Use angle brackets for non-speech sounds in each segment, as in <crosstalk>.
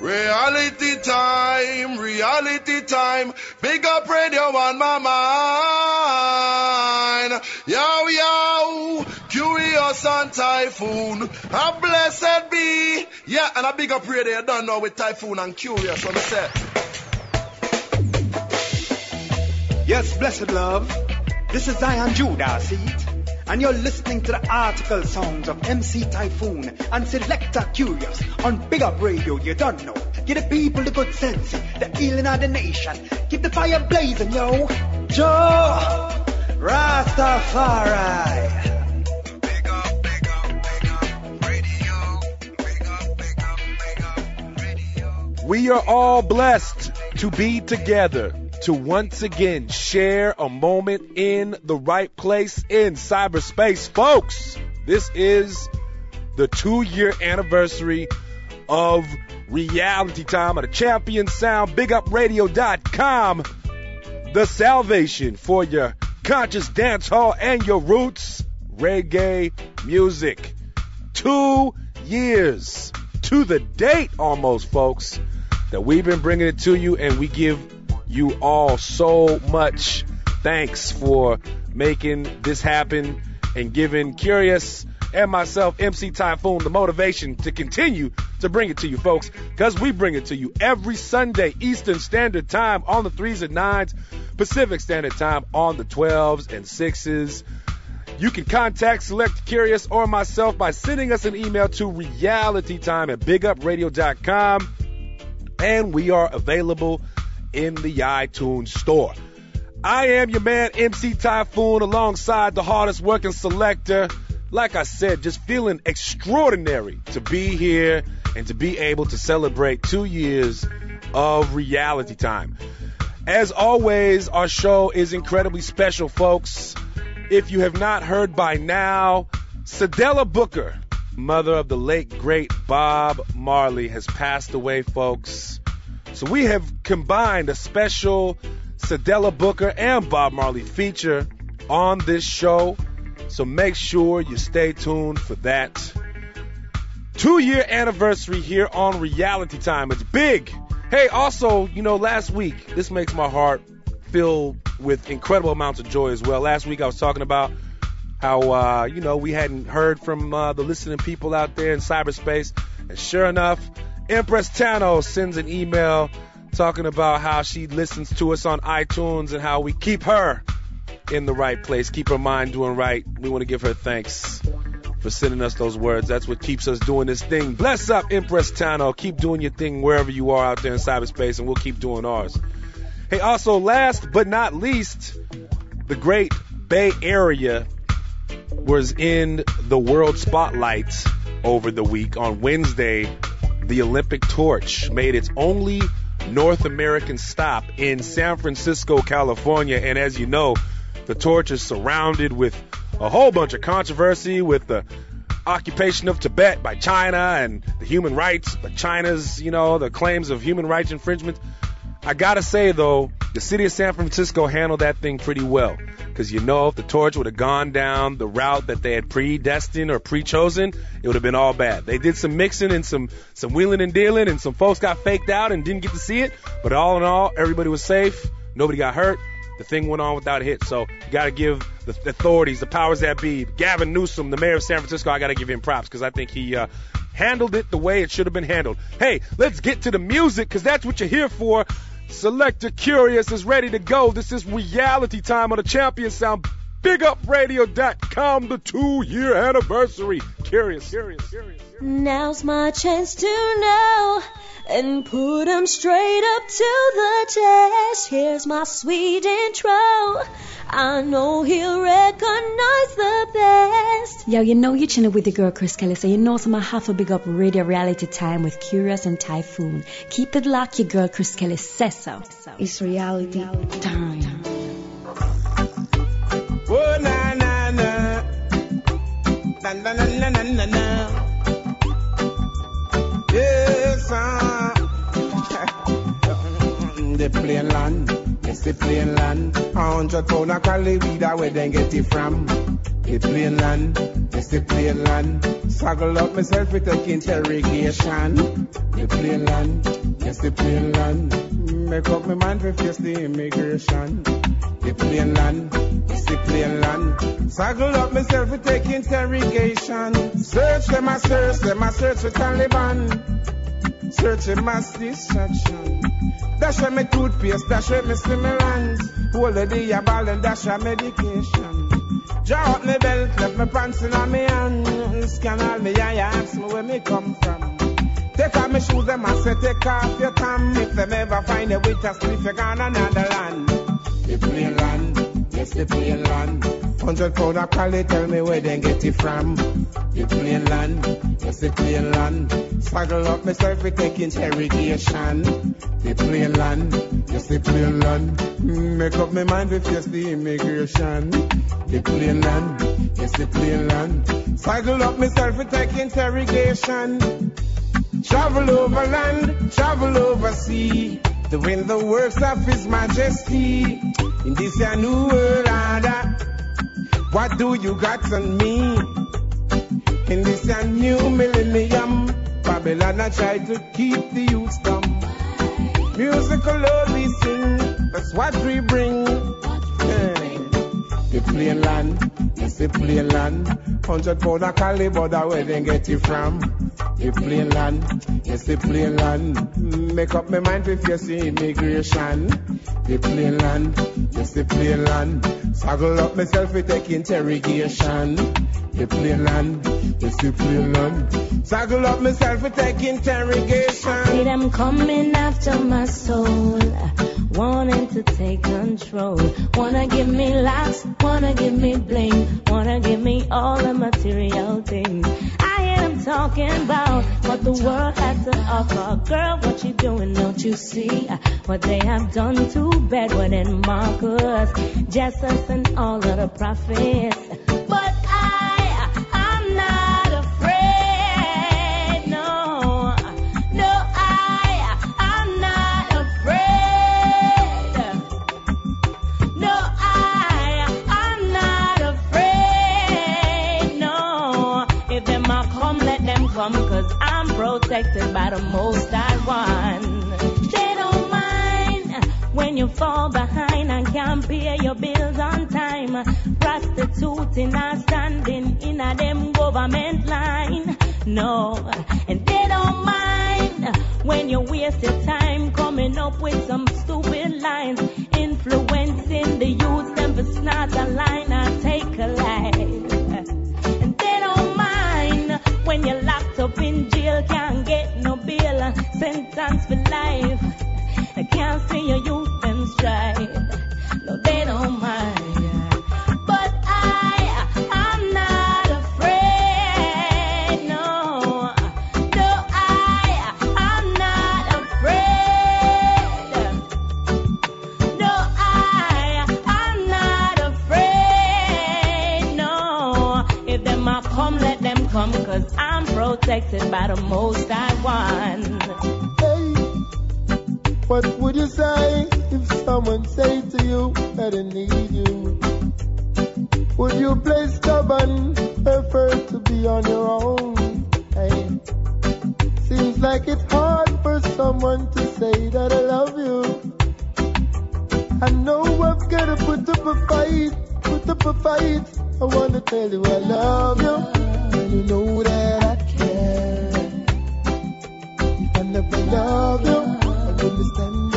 Reality time, reality time. Big up radio on my mind. Yo, yo, Kurious and typhoon. A blessed be. Yeah, and a big up radio, don't know with typhoon and Kurious on the set. Yes, blessed love. This is Zion Judah, see? And you're listening to the article songs of MC Typhoon and Selector Kurious on Big Up Radio, you don't know. Give the people the good sense, the healing of the nation. Keep the fire blazing, yo. Jah Rastafari. We are all blessed to be together to once again share a moment in the right place in cyberspace. Folks, this is the two year anniversary of reality time of the champion sound, bigupradio.com, the salvation for your conscious dance hall and your roots reggae music. Two years to the date almost, folks, that we've been bringing it to you and we give you all so much thanks for making this happen and giving Kurious and myself, MC Typhoon, the motivation to continue to bring it to you, folks, because we bring it to you every Sunday, Eastern Standard Time on the threes and nines, Pacific Standard Time on the 12s and sixes. You can contact Select Kurious or myself by sending us an email to realitytime at bigupradio.com. And we are available in the iTunes store. I am your man, MC Typhoon, alongside the hardest working selector. Like I said, just feeling extraordinary to be here and to be able to celebrate two years of reality time. As always, our show is incredibly special, folks. If you have not heard by now, Cedella Booker, mother of the late great Bob Marley, has passed away, folks. So we have combined a special Cedella Booker and Bob Marley feature on this show. So make sure you stay tuned for that. Two year anniversary here on Reality Time. It's big. Hey, also, you know, last week, this makes my heart fill with incredible amounts of joy as well. Last week I was talking about how, uh, you know, we hadn't heard from uh, the listening people out there in cyberspace. And sure enough, Empress Tano sends an email talking about how she listens to us on iTunes and how we keep her in the right place, keep her mind doing right. We want to give her thanks for sending us those words. That's what keeps us doing this thing. Bless up, Empress Tano. Keep doing your thing wherever you are out there in cyberspace, and we'll keep doing ours. Hey, also, last but not least, the great Bay Area was in the world spotlight over the week on Wednesday the Olympic torch made its only North American stop in San Francisco, California. And as you know, the torch is surrounded with a whole bunch of controversy with the occupation of Tibet by China and the human rights, but China's, you know, the claims of human rights infringement. I gotta say though, the city of San Francisco handled that thing pretty well. Because you know, if the torch would have gone down the route that they had predestined or pre-chosen, it would have been all bad. They did some mixing and some some wheeling and dealing, and some folks got faked out and didn't get to see it. But all in all, everybody was safe. Nobody got hurt. The thing went on without a hit. So you got to give the, authorities, the powers that be, Gavin Newsom, the mayor of San Francisco, I got to give him props because I think he uh, handled it the way it should have been handled. Hey, let's get to the music because that's what you're here for. Selector Kurious is ready to go. This is reality time on the Champion Sound. BigUpRadio.com, the two year anniversary. Kurious, Kurious, Kurious. Now's my chance to know and put put 'em straight up to the test. Here's my sweet intro. I know he'll recognize the best. Yo, you know you're chilling with the girl Chris Kelly, so you know some I have to big up radio reality time with Kurious and Typhoon. Keep it locked, your girl Chris Kelly says so. It's reality time. Oh na na na, na na na na na na. Yes, ah. <laughs> the plain land, it's the plain land. A hundred pound a Cali weed, where they get it from. The plain land, it's the plain land. Struggle up myself with a interrogation. The plain land, yes the plain land. Make up my mind to face the immigration. The plain land, it's the plain land. Struggle up myself to take interrogation. Search them, I search them, I search for Taliban. Searching mass distraction. Dash me toothpaste, dash me stimulants. Hold the ball and dash a medication. Draw up me belt, left me pants in on me hand. Scan all me eye, ask me where me come from. Take off me shoes, them I say take off your tam. If them ever find a with a spliff, you gone another land. The plain land, yes the plain land. Hundred pound of cali, tell me where they get it from. The plain land, yes the plain land. Struggle up myself, we take interrogation. The plain land, yes the plain land. Mm, Make up my mind, we face the immigration. The plain land, yes the plain land. Cycle up myself, we take interrogation. Travel over land, travel over sea. Doing the works of His Majesty. In this new world. What do you got on me? In this new millennium. Babylon I try to keep the youth dumb. Musical love we sing. That's what we bring. The plain land, the plain land. Hundred pound of caliber, that where they get it from. The plain land, yes the plain land. Make up my mind to face the immigration. The plain land, yes the plain land. Saggle up myself to take interrogation. The plain land, yes the plain land. Saggle up myself to take interrogation. See them coming after my soul, wanting to take control. Wanna give me laughs, wanna give me bling, wanna give me all the material things. I them talking about what the world has to offer. Girl, what you doing? Don't you see uh, what they have done to Bedward and Marcus, Jesus, and all of the prophets? But protected by the most High One. They don't mind when you fall behind and can't pay your bills on time. Prostituting and standing in a them government line. No, and they don't mind when you waste your time coming up with some stupid lines, influencing the youth them for snort a line and take a life. When you're locked up in jail, can't get no bail, sentence for life. I can't see your youth and strive. No, they don't mind. Cause I'm protected by the most I want. Hey, what would you say if someone say to you that they need you? Would you play stubborn, prefer to be on your own? Hey, seems like it's hard for someone to say that I love you. I know I've gotta put up a fight, put up a fight. I wanna tell you I love you, you know that I care. If I you, I will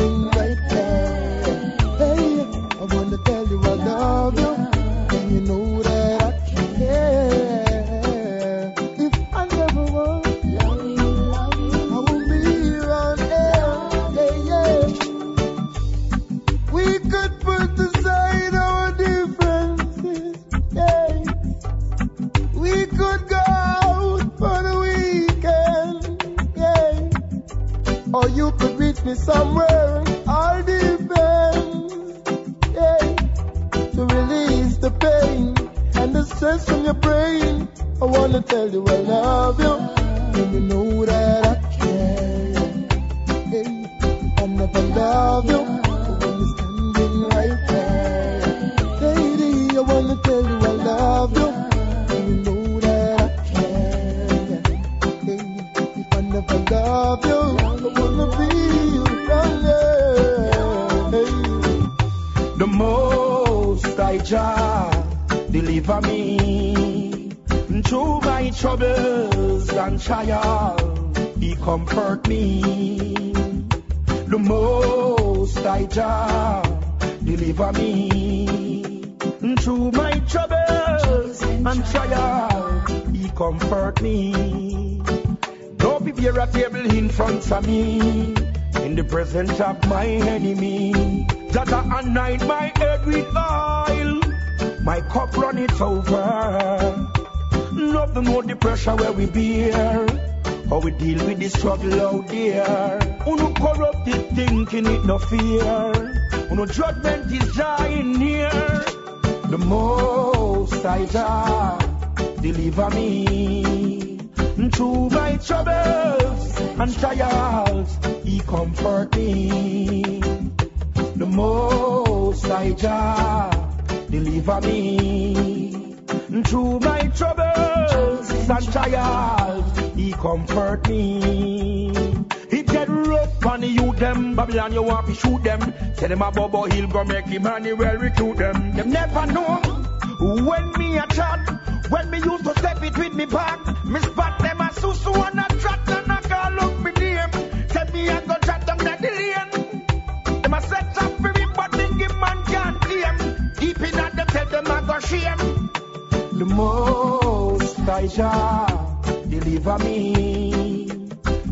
judgment is dying near. The most Jah deliver me them. A Bobo Hill go make him money well recruit them. Them never know when me a chat. When me used to step it with me back. Me spot them a susu and a trot and a call up me name. Say me a go chat them down the lane. Them a set up for me but thinking man can't claim. Deep in at them tell them I go shame. The most I shall deliver me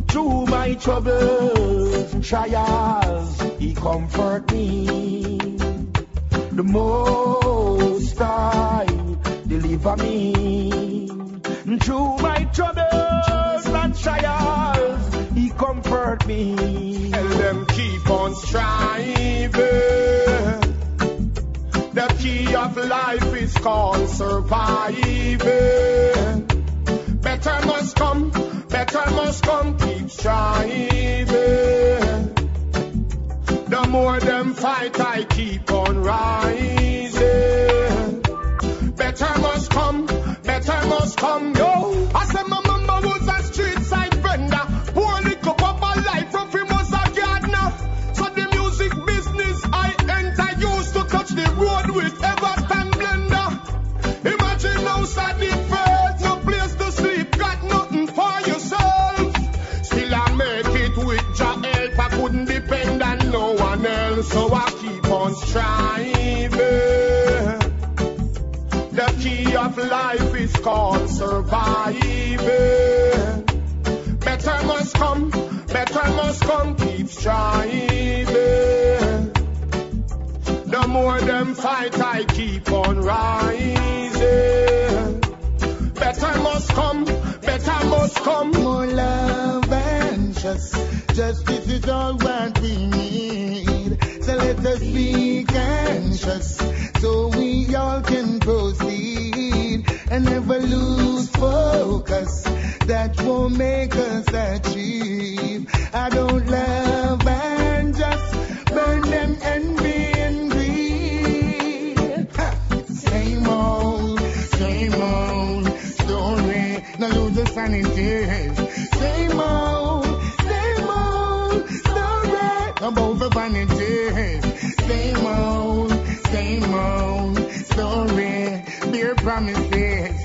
through my troubles, trials, He comfort of life is called surviving. Better must come, better must come, keep striving. The more them fight, I keep on rising. Better must come, better must come. More love and just justice is all what we need. So let us be conscious so we all can proceed and never lose focus. That won't make us achieve. I don't love and just burn them envy and greed. Ha! Same old, same old story. Now lose the sanity. Same old, about the. Same old, same old story. Beer promises.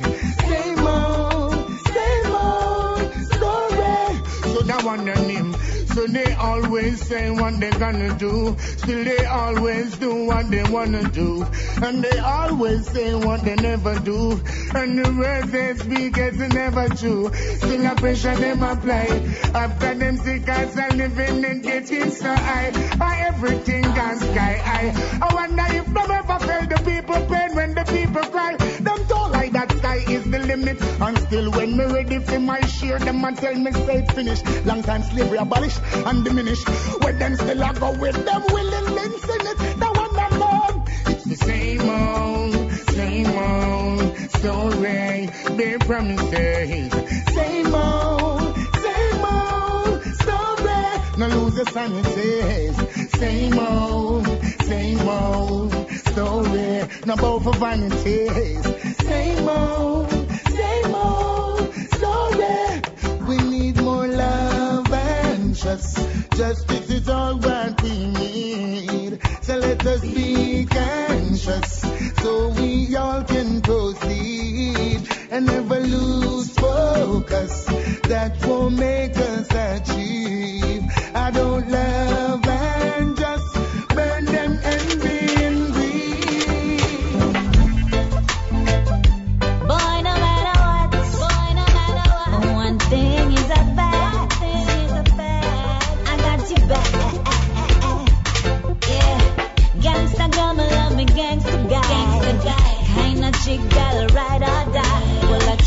Same old, same old story. So that one him. So they always say what they gonna do. Still they always do what they wanna do. And they always say what they never do. And the words they speak is never true. Still a pressure them apply. After them sick as a living and getting so high. Why everything gone sky high. I wonder if them ever felt the people pain when the people cry. Them that sky is the limit. And still when me ready for my share, them and tell me say finished. Long time slavery abolished and diminished. When them still I go with them willing willingly in it. The one and all. It's the same old, same old story. Be promises. Same old, same old story. Now lose your sanity. Same old, same old story. Both for vanities. Same old, same old story. We need more love and trust. Justice is all what we need. So let us be conscious so we all can proceed and never lose focus. That will make us achieve. I don't love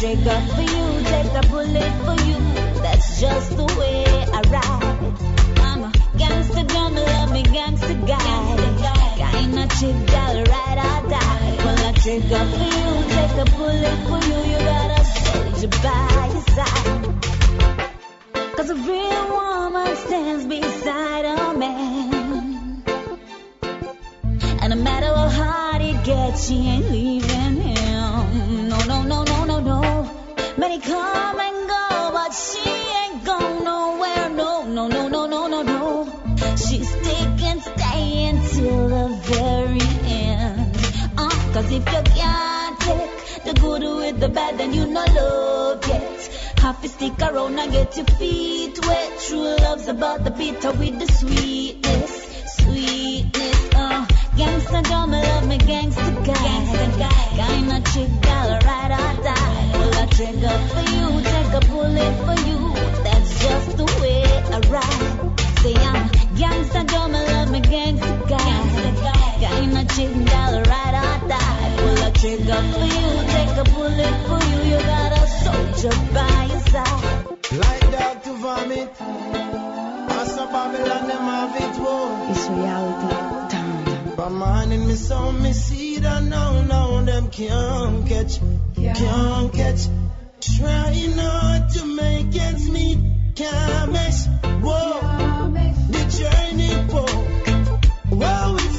I trigger for you, take a bullet for you. That's just the way I ride. I'm a gangsta girl, me love me gangsta guy. Kinda chick that'll ride or die. Well, I trigger for you, take a bullet for you. You got a soldier by your side. Cause a real woman stands beside a man. And no matter how hard it gets, she ain't leaving Many come and go, but she ain't going nowhere. No, no, no, no, no, no, no. She's stick and stay until the very end. Uh, Cause if you can't take the good with the bad, then you no love yet. Have to stick around and get your feet wet. True love's about the bitter with the sweetness, sweetness. Uh, gangsta me love me gangsta guy. Gangsta guy, kinda chick that'll ride or die. Well, I trigger for you, take a bullet for you. That's just the way I ride. Say I'm a gangsta girl, me love me gangsta guy. Gangsta guy, kinda chick that'll ride or die. Well, I trigger for you, take a bullet for you. You got a soldier by your side. Like dog to vomit. As a Babylon, them have it, whoa. It's reality But man in me soul, me see that now, now them can't catch, can't catch. Trying hard to make ends meet, can't mess. Whoa, the journey, whoa. Whoa,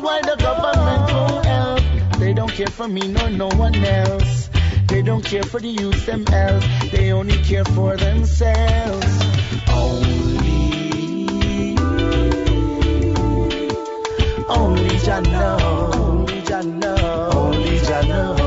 why the government won't help. They don't care for me nor no one else. They don't care for the youth themselves. They only care for themselves. Only, only Jah know, Only Jah know, Only Jah know.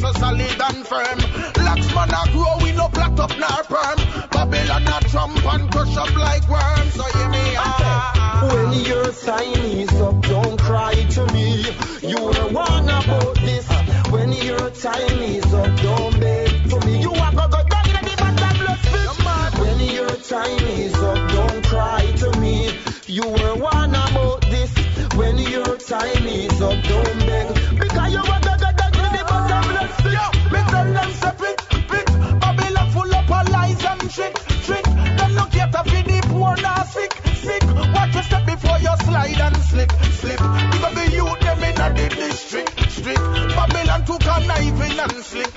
so solid and firm. Laxman a grow, we no plot up nor perm. Babylon a trump and crush up like worms. So hear me out. When your sign is up, don't cry to me. Flip, flip.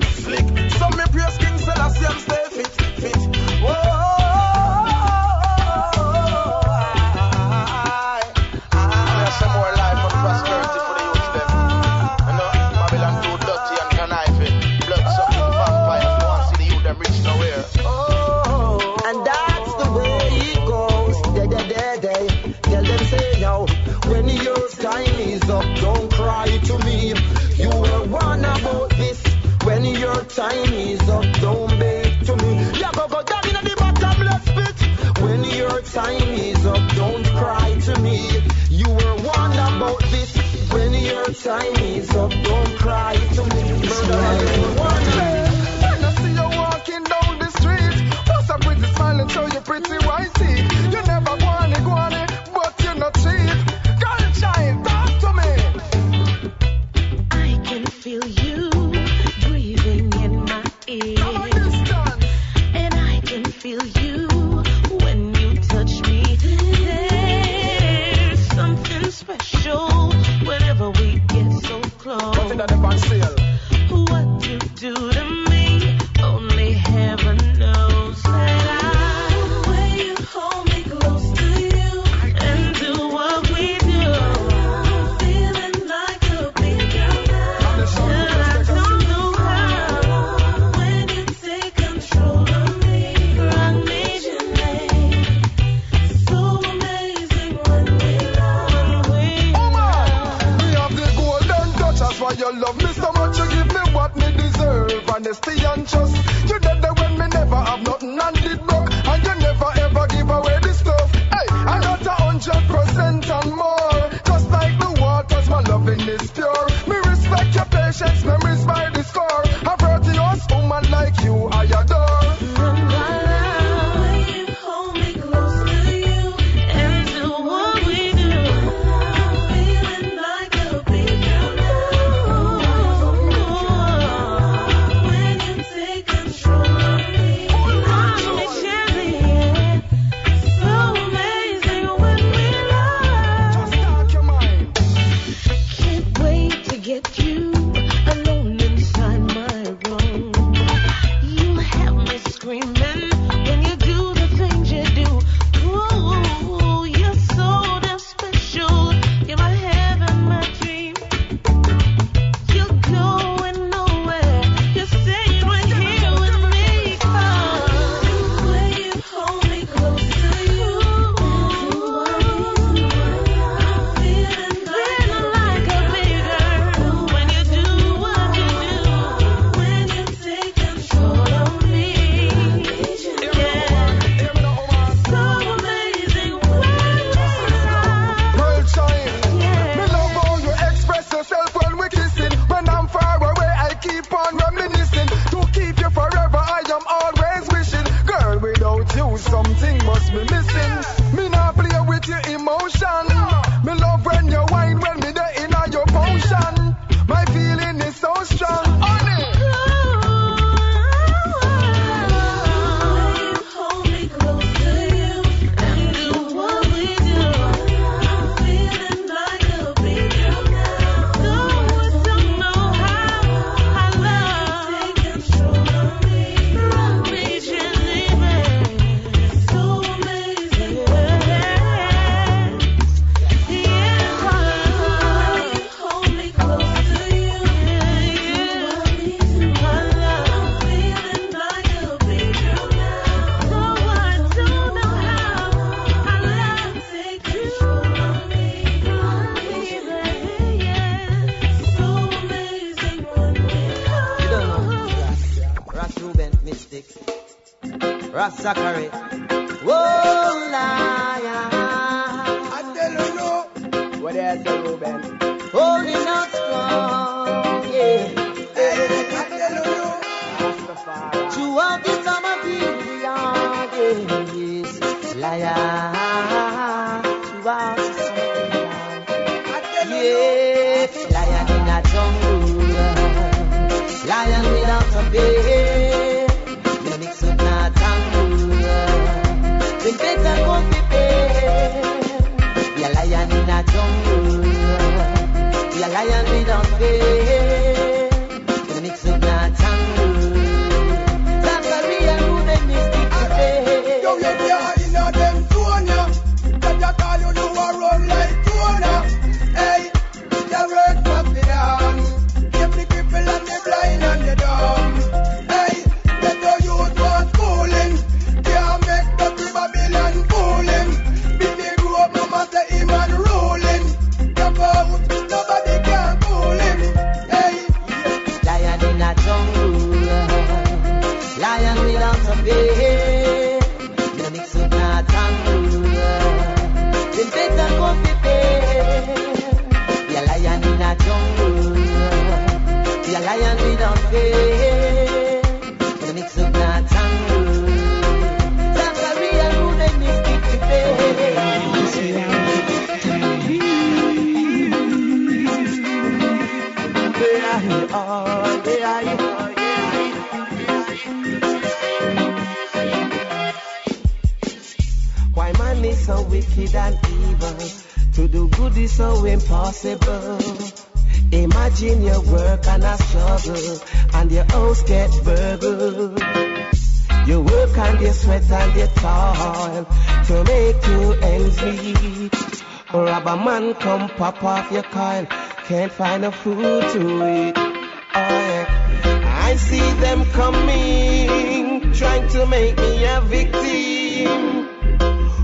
off your coil. Can't find a food to eat. Oh, yeah. I see them coming, trying to make me a victim.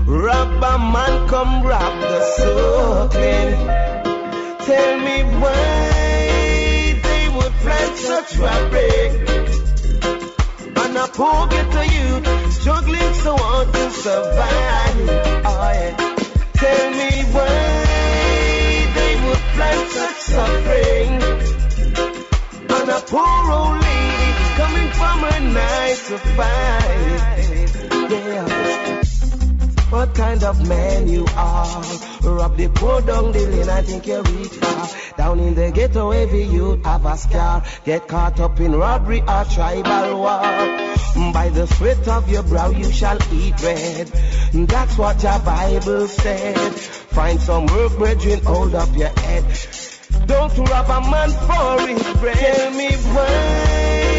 Robber man, come rob the soul clean. Tell me why they would plant such rubbish. And a poor ghetto youth struggling so hard to survive. Five. Yeah. What kind of man you are? Rob the poor down the lane, I think you reach far. Down in the ghetto, every youth have a scar. Get caught up in robbery or tribal war. By the sweat of your brow, you shall eat bread. That's what your Bible said. Find some work, brethren, hold up your head. Don't rob a man for his bread. Tell me why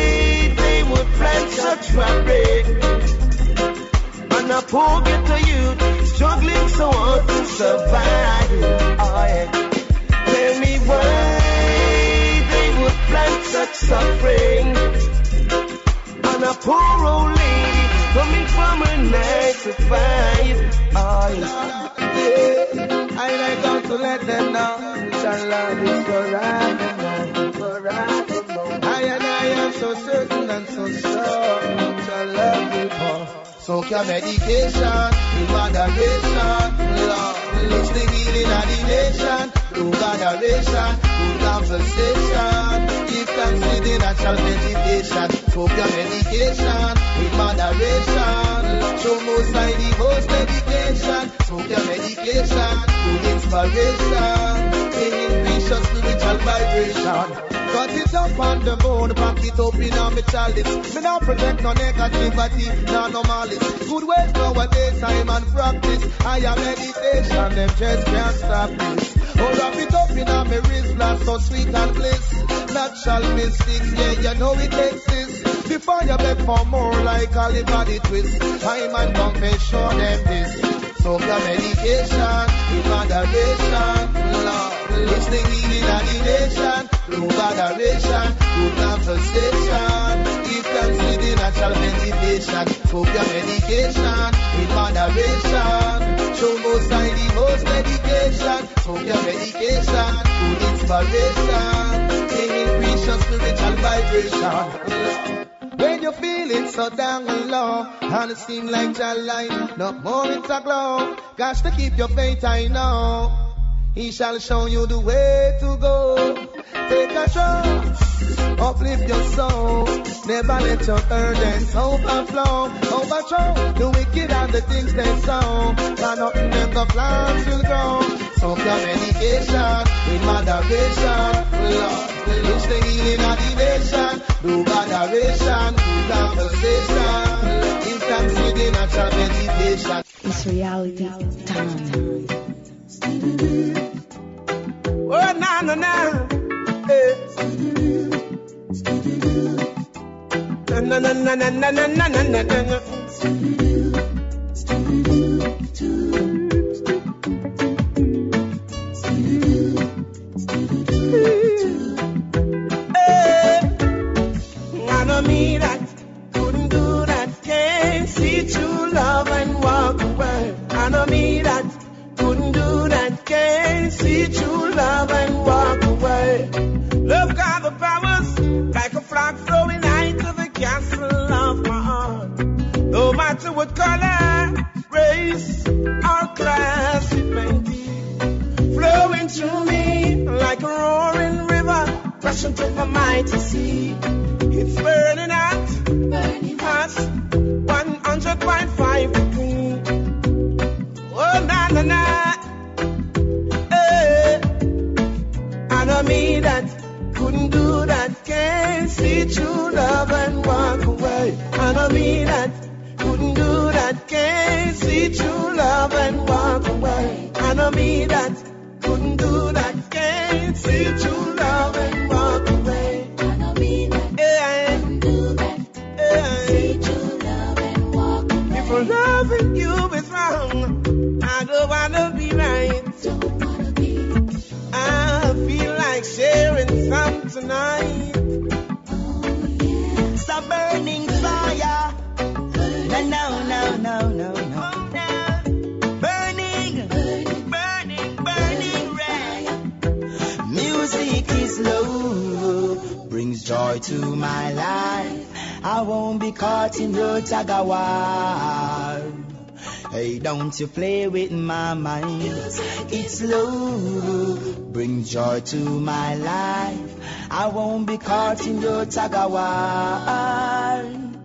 would plant such fabric. And a poor ghetto youth struggling so hard to survive. Oh yeah. Tell me why they would plant such suffering. And a poor old lady coming from a nine to five. Oh yeah. I like how to let them know. Inshallah, is forever, certain and so sure not your love will pour. So your medication, no moderation, love leads the healing of the nation. No moderation, no conversation. If consider natural vegetation, smoke your medication with moderation. Show more side the most dedication. So your medication to inspiration. Singing precious spiritual vibration. Cut it up on the bone, pack it up in a me chalice. Me not protect no negativity, no no malice. Good ways nowadays, time and practice. I am meditation, them just can't stop this. Oh, wrap it up in a me wrist, blast so sweet and bliss. Natural mystics, yeah, you know it exists. Before you beg for more, like a liberty twist. Time and confession, them this. So your medication in moderation, Lord. Listening in the nation, through moderation, good thanks to the natural meditation. So your medication in moderation. Show most high the most medication. So your medication, good inspiration. Bringing precious spiritual vibration. When you're feeling so down and low, and it seems like your light, no more it's a glow. Got to keep your faith, I know. He shall show you the way to go. Take a trust, uplift your soul. Never let your burdens overflow. Overthrow the wicked and the things they sow. Now nothing them the plants will grow. So your medication in moderation, Lord. It's the healing of the nation. Do moderation, do conversation. To the natural meditation. It's reality time. Oh, na na na. Eh. Na na na na na na na na na na. Can't see true love and walk away. I know me that couldn't do see true love and walk away. Love got the powers like a flag flowing into the castle of my heart. No matter what color, race, or class it may be, flowing through me like a roaring river, rushing through the mighty sea. It's burning hot, burning hot, 100.5 degree. Oh na na na, Know me that couldn't do that, can't see true love and walk away. I know me that couldn't do that, can't see true love and walk away. I know me that couldn't do that, can't see true love and walk away. I know me that couldn't do that, see true love and walk away. If loving you is wrong, I don't wanna be right. I tonight. It's a burning fire. No, no, no, no, no, no. Burning, burning, burning red. Music is love, brings joy to my life. I won't be caught in your tug of war. Hey, don't you play with my mind. It's love brings joy to my life. I won't be caught in your tug of war.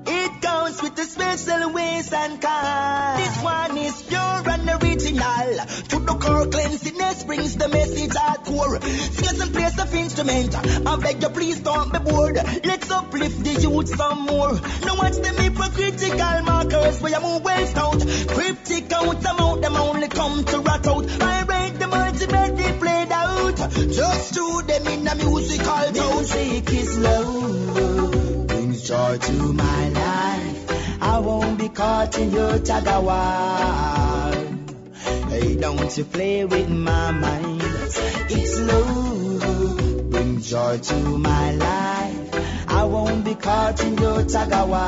It comes with a special ways and kind. This one is pure and original. To the core cleanliness brings the message hardcore. Skills and place of instrument. I beg you please don't be bored. Let's uplift the youth some more. Now watch them hypocritical markers where you move waste out. Cryptic out them out, them only come to rat out. I break the multimedia played out. Just to them in a musical tone. Music is love brings joy to my life. I won't be caught in your tug of war. Hey, don't you play with my mind. It's love brings joy to my life. I won't be caught in your tug of war.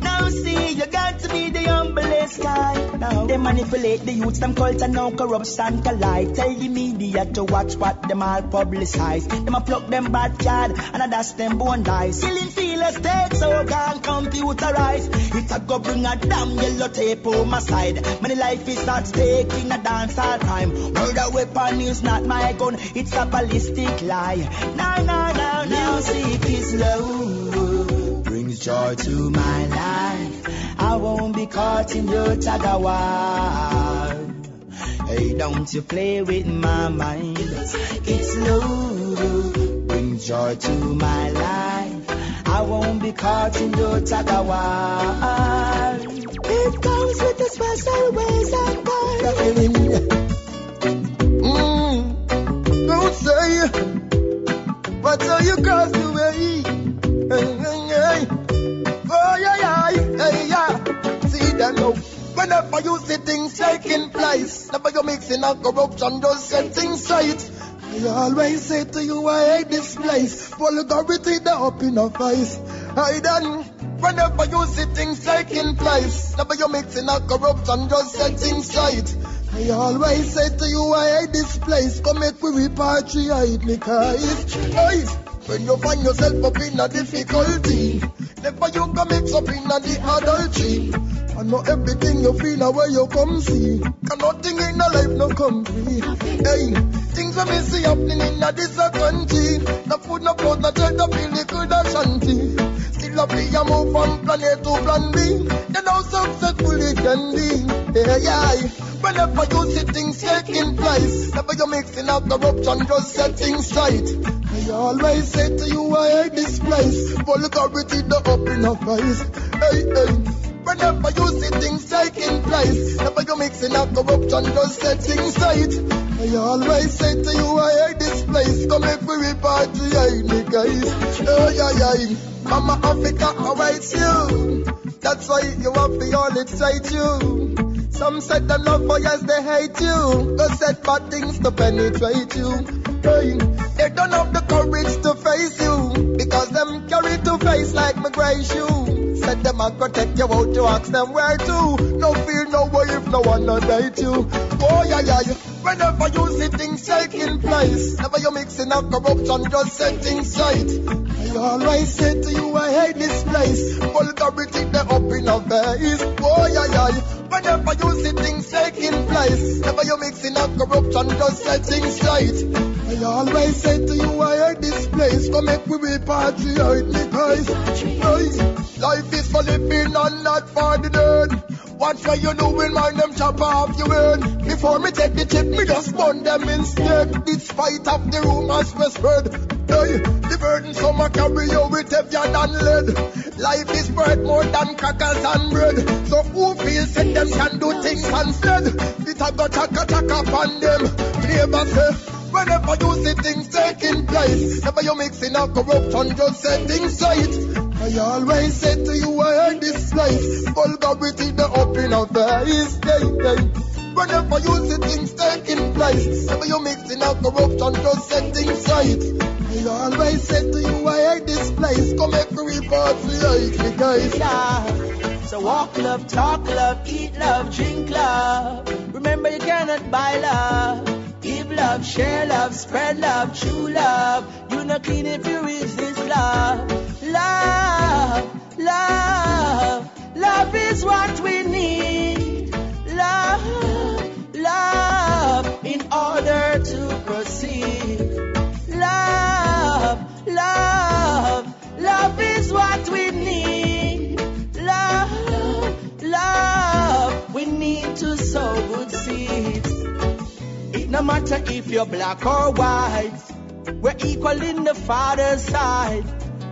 Now see, you got to be the humblest guy. Now they manipulate the youths, them culture now corruption collide. Tell the media to watch what them all publicize. Them a pluck them bad card and a dash them bone dice. Killing feelers take so gone computerize. It a go bring a damn yellow tape on my side. Many life is not stake in a dance all time. Murder weapon is not my gun, it's a ballistic lie. Now, now, now, now, music is love brings joy to my life. I won't be caught in your tug of war. Hey, don't you play with my mind. It's love brings joy to my life. I won't be caught in your tug of war. It comes with the special ways and Mm, don't say what are you cross the way. Whenever you see things taking place, never you mixing up corruption, just set things right. I always say to you, I hate this place. Vulgarity, they up in our face. I done. Whenever you see things taking place, never you mixing up corruption, just set things right. I always say to you, I hate this place. Come make we repatriate me, cause, hey, when you find yourself up in a difficulty, never you go mix up in a the adultery. I know everything you feel now where you come see. Cause nothing in the life no come free. Hey, things we me see happening in a this a country. No food, no clothes, no shelter, feel the good shanty. Still a be a move from planet to plan B. Then how successful it can be. Yeah, yeah. Whenever you see things taking place, never you mixing up corruption, just set things right. I always say to you, I hate this place. Vulgarity the in our face. Hey, hey. Whenever you see things taking place, never you mixing up corruption, just set things right. I always say to you, I hate this place. Come make we repatriate me, guys. Oh, yeah, yeah. Mama Africa awaits you. That's why you have to all excite you. Some said them love for yes, they hate you. They said bad things to penetrate you. Hey, they don't have the courage to face you. Because them carry two face like my gray shoe. Said them I protect you out to ask them where to. No fear, no worry if no one not date you. Oh yeah, yeah, yeah. Whenever you see things taking place, never you mixing up corruption, just set things right. I always say to you, I hate this place. Vulgarity, they up in a face. Oh yeah, yeah. Whenever you see things taking place, never you mixing up corruption, just set things right. I always say to you, I hate this place. Come make we repatriate me, guys. Life is for living and not for the dead. Watch what you doing, man, them chop off your head. Before me take the chip, me just burn them instead. Despite of the rumors we spread. Hey, the burden some a carry you with heavier than lead. Life is worth more than crackers and bread. So who feels that them can do things instead? It a go chaka chaka upon them. Neighbor say, Whenever you see things taking place, never you mixing up corruption, just set things right. I always say to you, I hate this place. Vulgarity, the in our face. Hey, hey. Whenever you see things taking place, never you mixing up corruption, just set things right. I always say to you, I hate this place. Come every repatriate me, guys. Yeah. So walk love, talk love, eat love, drink love. Remember you cannot buy love. Give love, share love, spread love, true love. You You not clean if you resist love. Love, love, love is what we need. Love, love, in order to proceed. Love, love, love is what we need. Love, love, we need to sow good seeds. It no matter if you're black or white, we're equal in the Father's sight.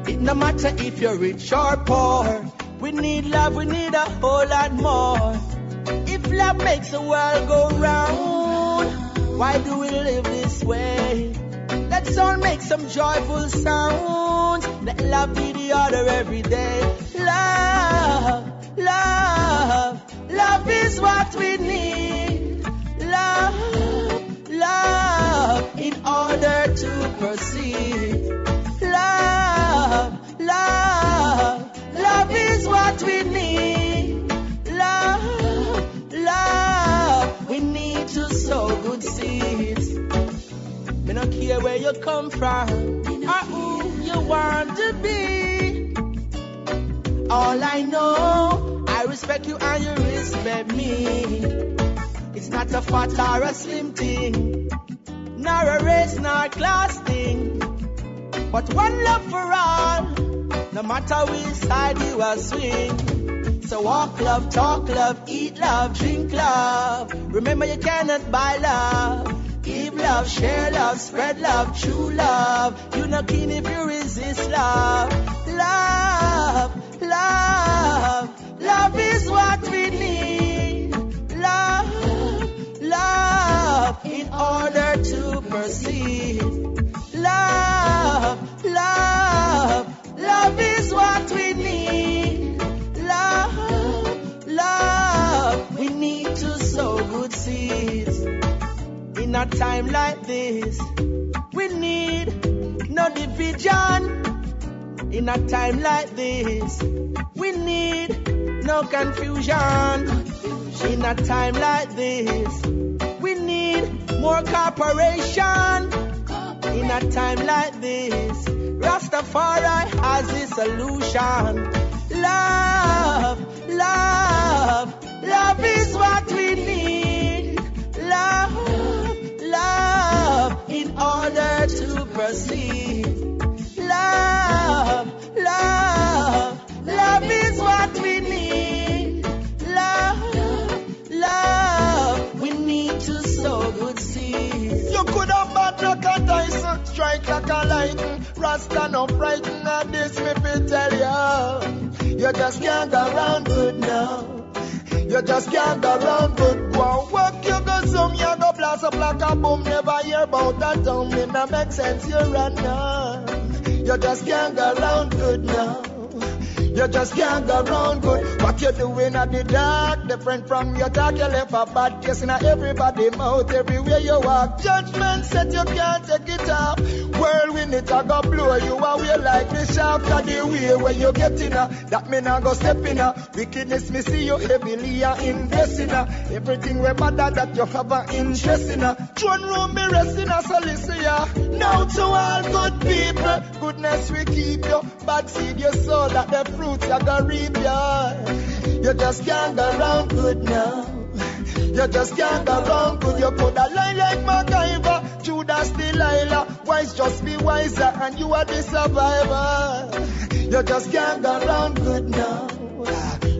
It no matter if you're rich or poor, we need love, we need a whole lot more. If love makes the world go round, why do we live this way? Let's all make some joyful sounds. Let love be the order every day. Love, love, love is what we need. Love, love, in order to proceed. Love, love, love is what we need. Love, love, we need to sow good seeds. Me no care where you come from or who you want to be. All I know, I respect you and you respect me. It's not a fat or a slim thing, nor a race nor class thing, but one love for all. No matter which side you are swing. So walk love, talk love, eat love, drink love. Remember you cannot buy love. Give love, share love, spread love, true love. You're not keen if you resist love. Love, love, love is what we need. Love, love, in order to proceed. Love, love, love is what we need. Love, love, we need to sow good seeds. In a time like this, we need no division. In a time like this, we need no confusion. In a time like this, need more cooperation. In a time like this, Rastafari has the solution. Love, love, love is what we need. Love, love, in order to proceed. Love, love, love is sow good seeds. You could have bad like a Tyson, strike like a lightning. Rasta no frighten of this, me fi tell you. You just can't go around good now. You just can't go around good. Go and work, you go zoom, um, you go blast up like a boom. Never hear about that town, me no make sense, you run now. You just can't go around good now. You just can't go around good. What you doing at the dark, different from your dark. You left a bad taste in everybody mouth everywhere you walk. Judgment said you can't take it off. Whirlwind it a go blow you away like the shaft of the way when you get in a. That me not go step in. Wickedness me see you heavily a invest in a. Everything we bother that you have an interest in a. Throne room me resting a so listen ya. Now to all good people, goodness we keep you. Bad seed you sow that the fruits you gonna reap ya. You just can't go around good now. You just can't go around good. You could have lie like MacGyver, Judas Delilah. Wise, just be wiser, and you are the survivor. You just can't go around good now.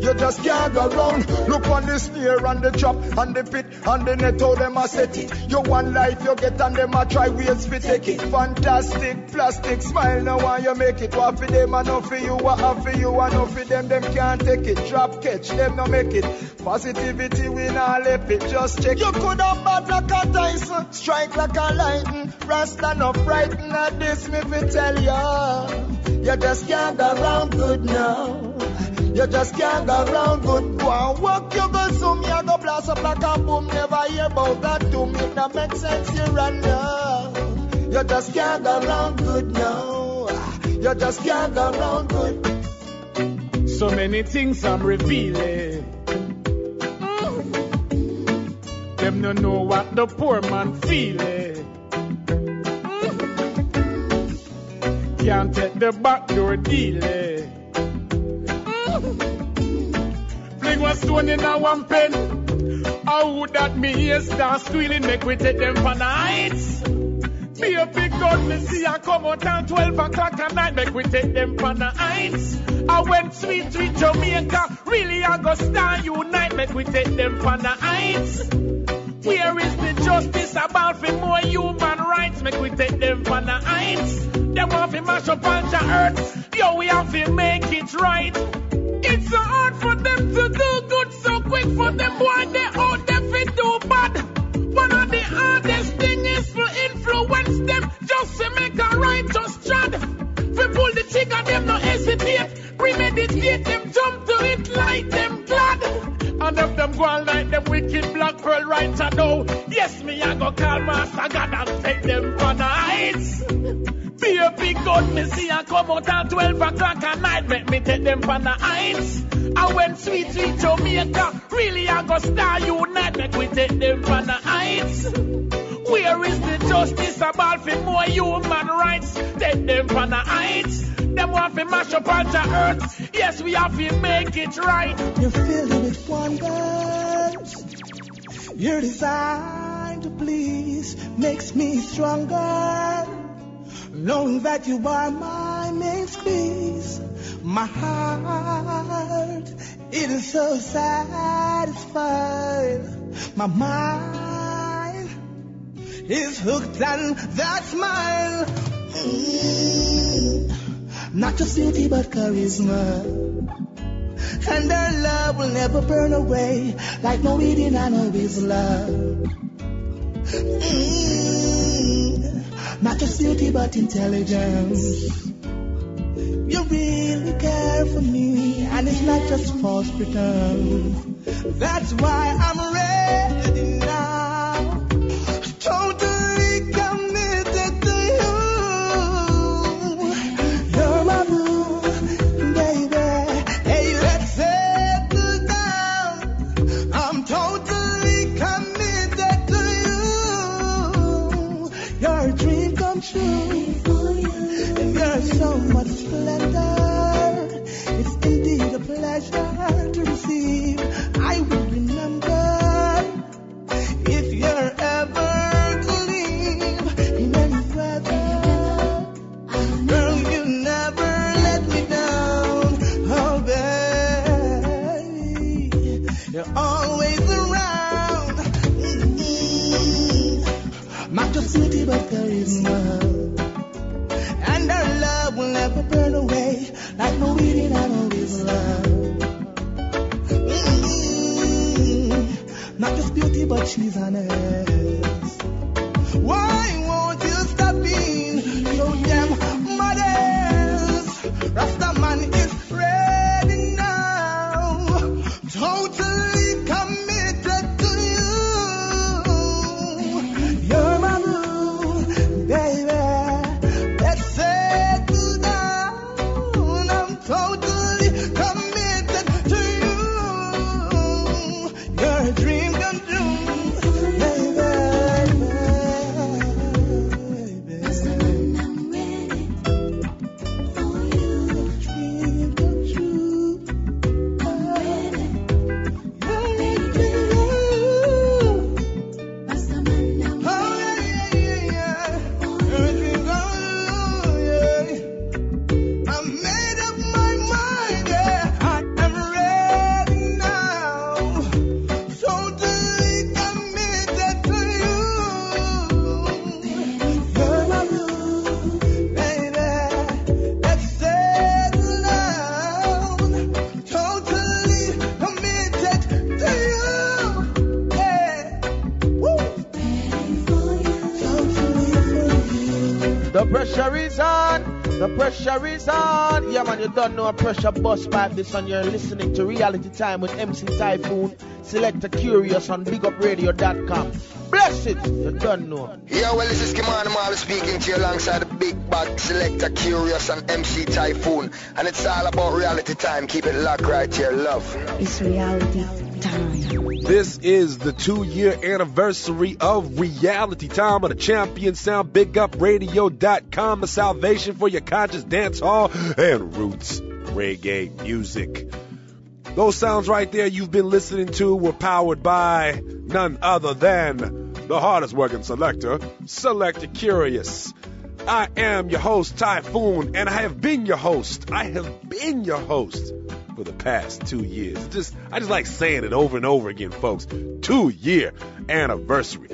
You just can't go around. Look on the snare and the trap and the pit and the net, how them a set it. You one life you get and them a try ways fi take it. Fantastic, plastic smile, now why you make it. What for them and not for you, what have for you and not for them, them can't take it. Drop catch, them no make it. Positivity we not left it, just check. You could have bad like a Tyson, strike like a lightning. Rasta no frighten at this, me fi tell ya. You just can't go around good now. You just can't go around good. Go and walk, you go zoom, you go blast up like a boom. Never hear about that to me. That make sense, you run now. You just can't go around good now. You just can't go around good. So many things I'm revealing. Them no know what the poor man feeling. can't take the back door deal. Fling one stone in a one pen. How would that me here start squealing? Make we take them for nights. Be a big gun, me see I come out at 12 o'clock at night, make we take them for the heights. I went sweet, sweet Jamaica, really I go star unite, make we take them for the heights. Where is the justice about for more human rights? Make we take them for the heights. Them want to mash up on the earth. Yo, we have to make it right. It's so hard for them to do good so quick for them boy they out there fi do bad. One of the hardest thing is to influence them just to make a righteous trad. Fi pull the trigger them no hesitate. Premeditate them jump to it like them glad. And if them go on like them wicked black pearl right now. Yes, me I go call Master God and take them for the heights. Be a big gun, me see I come out at 12 o'clock at night, make me take them from the heights. I went sweet, sweet Jamaica, really I go star unite, make we take them from the heights. Where is the justice about for more human rights? Take them from the heights. Them want to mash up on the earth. Yes, we have to make it right. You're filled with wonders. Your design to please makes me stronger. Knowing that you are my main squeeze, my heart it is so satisfied. My mind is hooked on that smile. Mm. Not just beauty but charisma. And our love will never burn away like no eating and always love. Mm. Not just beauty but intelligence. You really care for me, and it's not just false pretense. That's why I'm ready now. Totally pleasure to just beauty, man, you don't know a pressure bus pipe this on. You're listening to Reality Time with MC Typhoon. Select a Kurious on BigUpRadio.com. Bless it. You don't know. Yeah, well, this is Ky-Mani Marley speaking to you alongside the big bad selector Kurious and MC Typhoon. And it's all about reality time. Keep it locked right here, love. It's reality time. This is the two year anniversary of Reality Time on the Champion Sound. BigUpRadio.com, the salvation for your conscious dance hall and roots reggae music. Those sounds right there you've been listening to were powered by none other than the hardest working selector, Selector Kurious. I am your host, Typhoon, and I have been your host. I have been your host for the past two years. Just I just like saying it over and over again, folks. Two year anniversary.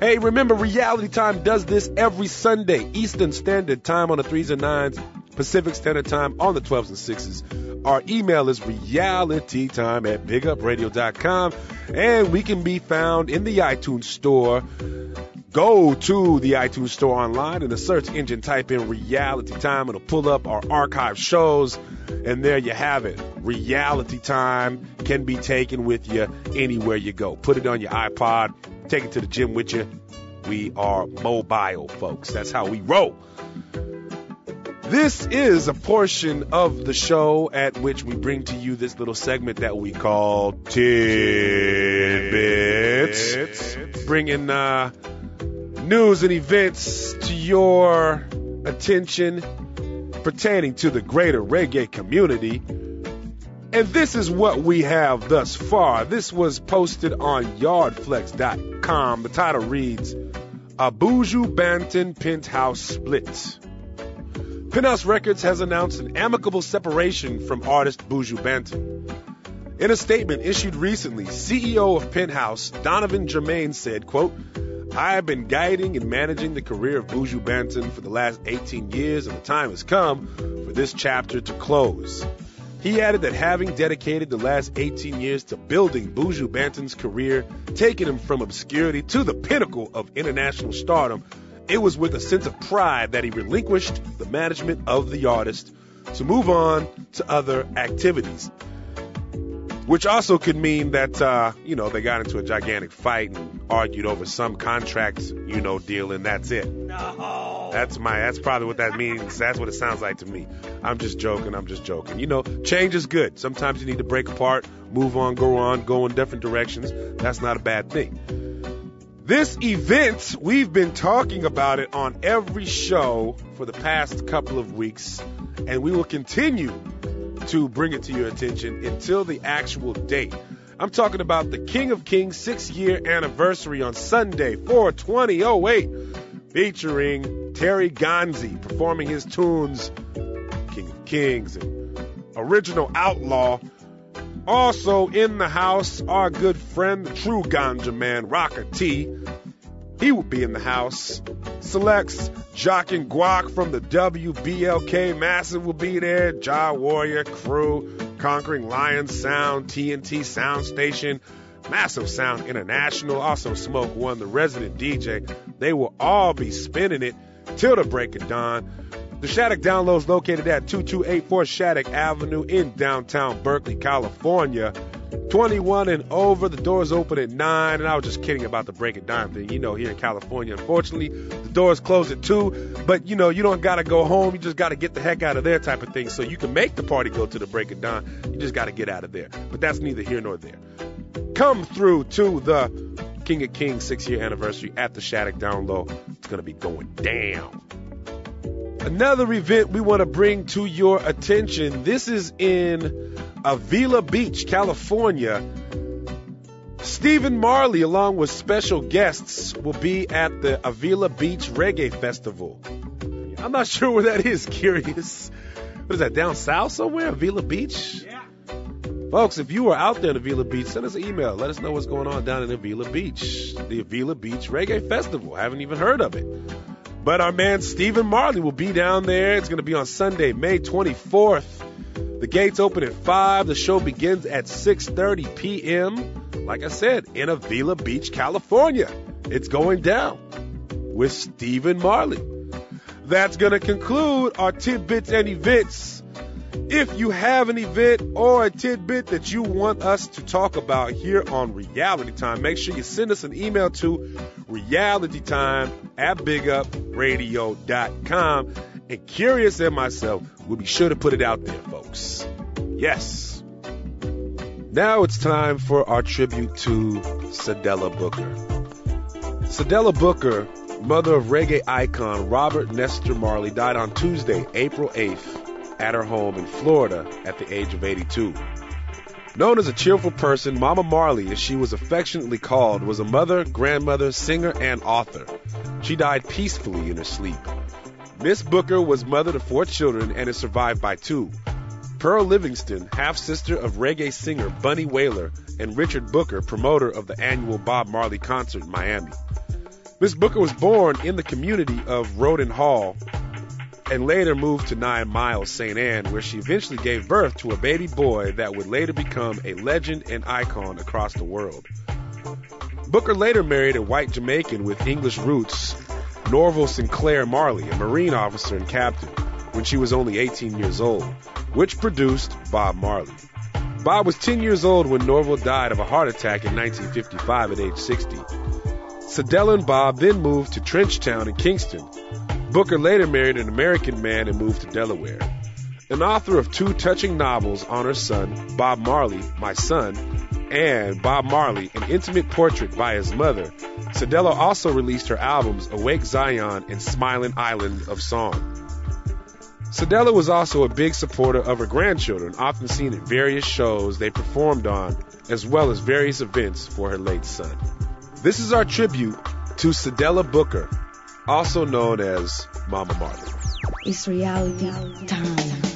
Hey, remember Reality Time does this every Sunday, Eastern Standard Time on the threes and nines, Pacific Standard Time on the 12s and sixes. Our email is realitytime at bigupradio.com, and we can be found in the iTunes store go to the iTunes store online in the search engine, type in Reality Time. It'll pull up our archive shows, and there you have it. Reality Time can be taken with you anywhere you go. Put it on your iPod, take it to the gym with you. We are mobile, folks. That's how we roll. This is a portion of the show at which we bring to you this little segment that we call Tidbits. Bringing uh, news and events to your attention pertaining to the greater reggae community. And this is what we have thus far. This was posted on yardflex.com. The title reads A Buju Banton Penthouse Split. Penthouse Records has announced an amicable separation from artist Buju Banton. In a statement issued recently, CEO of Penthouse, Donovan Germain said, quote, I have been guiding and managing the career of Buju Banton for the last 18 years, and the time has come for this chapter to close. He added that having dedicated the last 18 years to building Buju Banton's career, taking him from obscurity to the pinnacle of international stardom, it was with a sense of pride that he relinquished the management of the artist to move on to other activities. Which also could mean that, uh, you know, they got into a gigantic fight and argued over some contracts, you know, deal, and that's it. No. That's my, that's probably what that means. That's what it sounds like to me. I'm just joking. I'm just joking. You know, change is good. Sometimes you need to break apart, move on, go on, go in different directions. That's not a bad thing. This event, we've been talking about it on every show for the past couple of weeks, and we will continue to bring it to your attention until the actual date. I'm talking about the King of Kings six year anniversary on Sunday, 42008, featuring Terry Ganzie performing his tunes, King of Kings and Original Outlaw. Also in the house, our good friend, the true ganja man, Rocker T. He will be in the house. Selects Jock and Guac from the WBLK Massive will be there. Jah Warrior Crew, Conquering Lion Sound, TNT Sound Station, Massive Sound International, also Smoke One, the resident DJ. They will all be spinning it till the break of dawn. The Shattuck Down Low is located at 2284 Shattuck Avenue in downtown Berkeley, California. 21 and over. The doors open at 9. And I was just kidding about the break of dawn thing. You know, here in California, unfortunately, the doors close at 2. But, you know, you don't got to go home. You just got to get the heck out of there type of thing. So you can make the party go to the break of dawn. You just got to get out of there. But that's neither here nor there. Come through to the King of Kings six year anniversary at the Shattuck Down Low. It's going to be going down. Another event we want to bring to your attention. This is in Avila Beach, California. Stephen Marley, along with special guests, will be at the Avila Beach Reggae Festival. I'm not <laughs> sure where that is, Kurious. What is that, down south somewhere? Avila Beach? Yeah. Folks, if you are out there in Avila Beach, send us an email. Let us know what's going on down in Avila Beach. The Avila Beach Reggae Festival. I Haven't even heard of it. But our man Stephen Marley will be down there. It's going to be on Sunday, May 24th. The gates open at 5. The show begins at 6:30 p.m. Like I said, in Avila Beach, California. It's going down with Stephen Marley. That's going to conclude our tidbits and events. If you have an event or a tidbit that you want us to talk about here on Reality Time, make sure you send us an email to realitytime at bigupradio.com. And Kurious and myself will be sure to put it out there, folks. Yes. Now it's time for our tribute to Cedella Booker. Cedella Booker, mother of reggae icon Robert Nesta Marley, died on Tuesday, April 8th, at her home in Florida at the age of 82. Known as a cheerful person, Mama Marley, as she was affectionately called, was a mother, grandmother, singer, and author. She died peacefully in her sleep. Miss Booker was mother to four children and is survived by two. Pearl Livingston, half sister of reggae singer Bunny Wailer, and Richard Booker, promoter of the annual Bob Marley concert in Miami. Miss Booker was born in the community of Rhoden Hall and later moved to Nine Miles, St. Ann, where she eventually gave birth to a baby boy that would later become a legend and icon across the world. Booker later married a white Jamaican with English roots, Norval Sinclair Marley, a Marine officer and captain, when she was only 18 years old, which produced Bob Marley. Bob was 10 years old when Norval died of a heart attack in 1955 at age 60. Cedella and Bob then moved to Trenchtown in Kingston, Booker later married an American man and moved to Delaware. An author of two touching novels on her son, Bob Marley, My Son, and Bob Marley, an intimate portrait by his mother, Cedella also released her albums Awake Zion and Smiling Island of Song. Cedella was also a big supporter of her grandchildren, often seen at various shows they performed on, as well as various events for her late son. This is our tribute to Cedella Booker, also known as Mama Marley. It's reality time.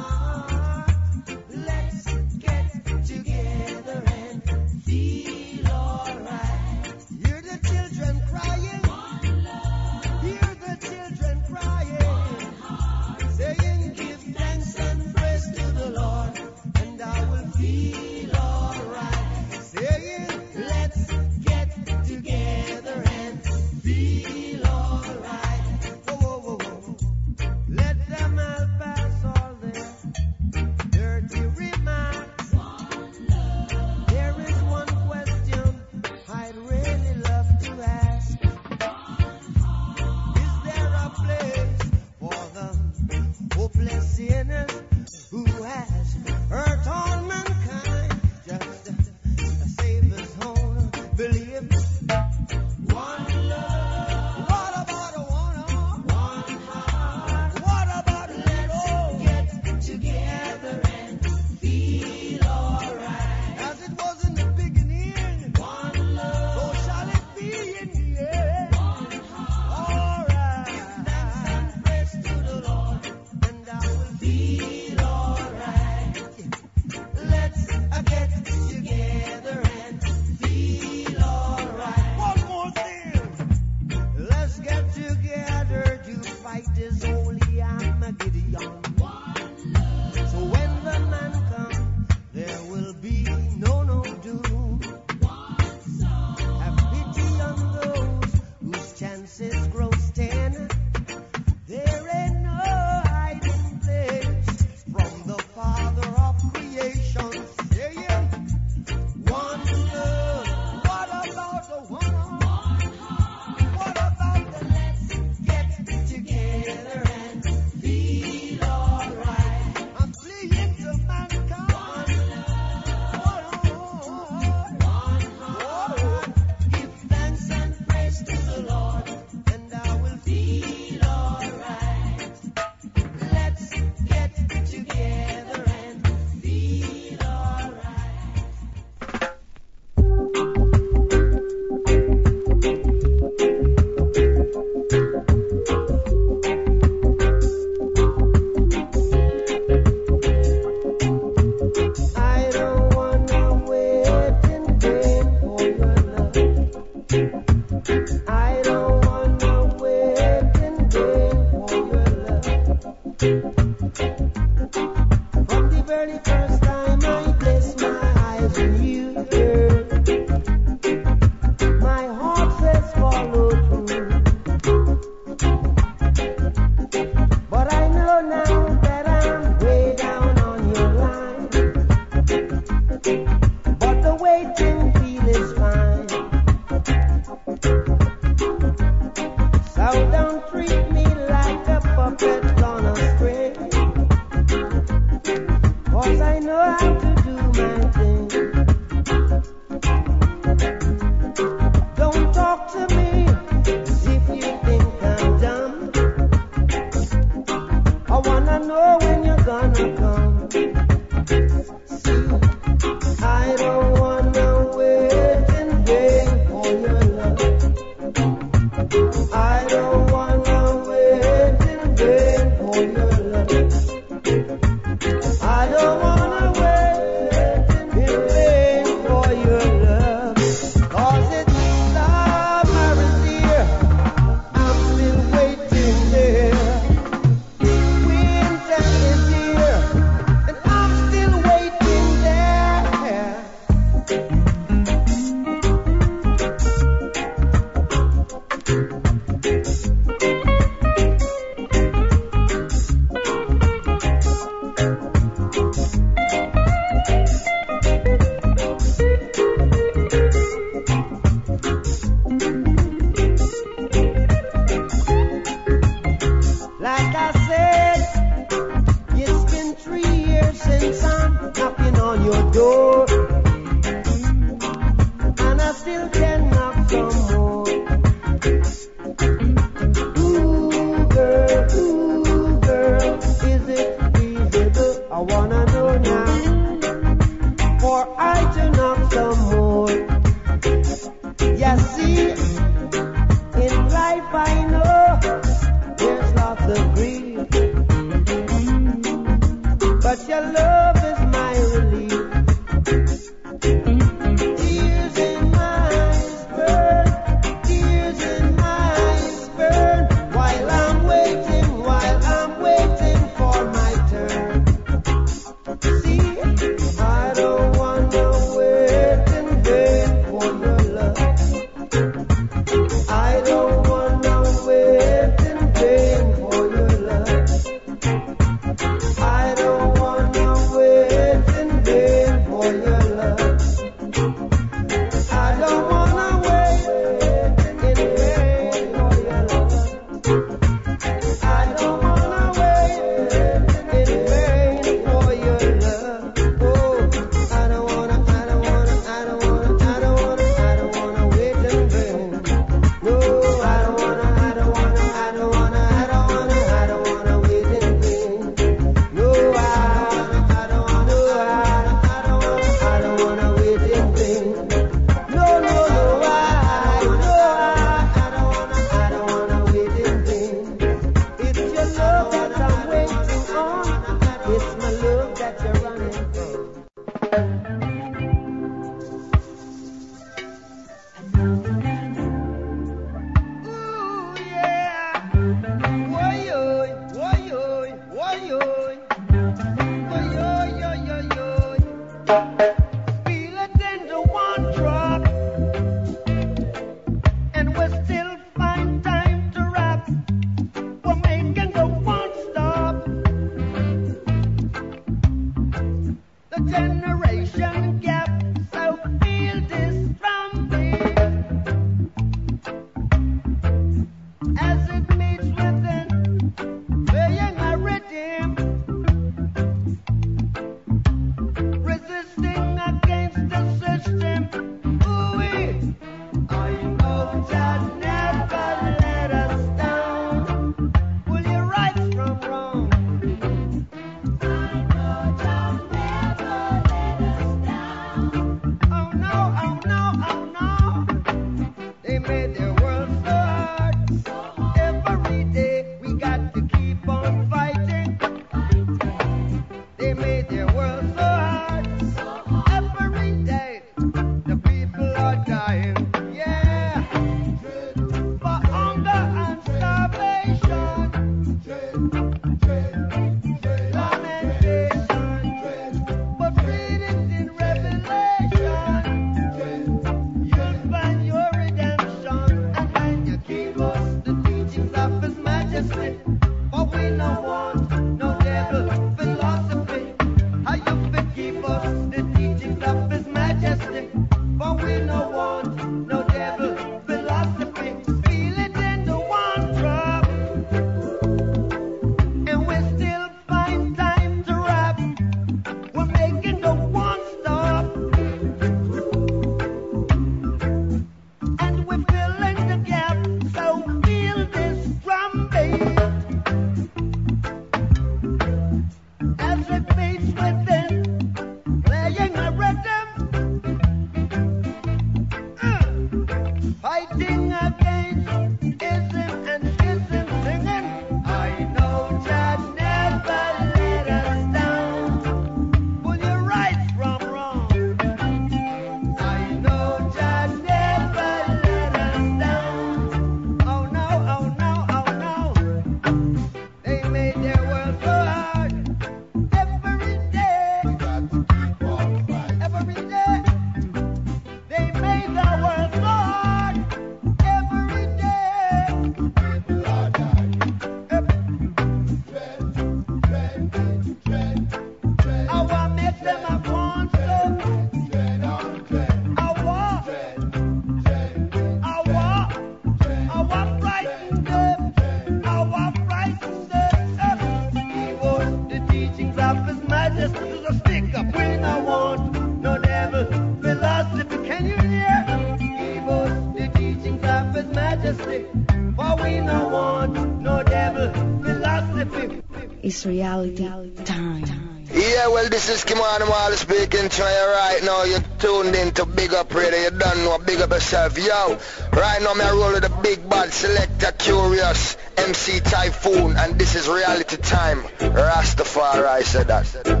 Reality time. Yeah, well, this is Ky-Mani Marley speaking to you right now. You're tuned in to Big Up Radio. You don't know Big Up yourself. Yo, right now, I'm rolling the big bad selector, Kurious, MC Typhoon, and this is reality time. Rastafari, I said that.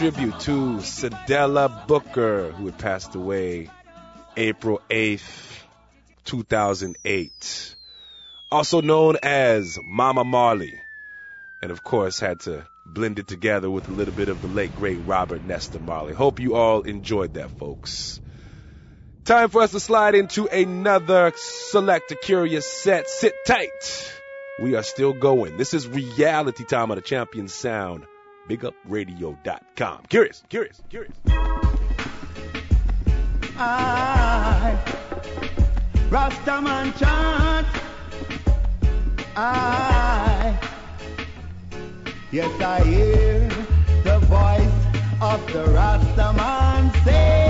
tribute to Cedella Booker, who had passed away April 8th, 2008. Also known as Mama Marley. And of course, had to blend it together with a little bit of the late, great Robert Nesta Marley. Hope you all enjoyed that, folks. Time for us to slide into another select a Kurious set. Sit tight. We are still going. This is reality time on the champion sound. BigUpRadio.com. Kurious, Kurious, Kurious. I, Rastaman chant. I, yes, I hear the voice of the Rastaman say.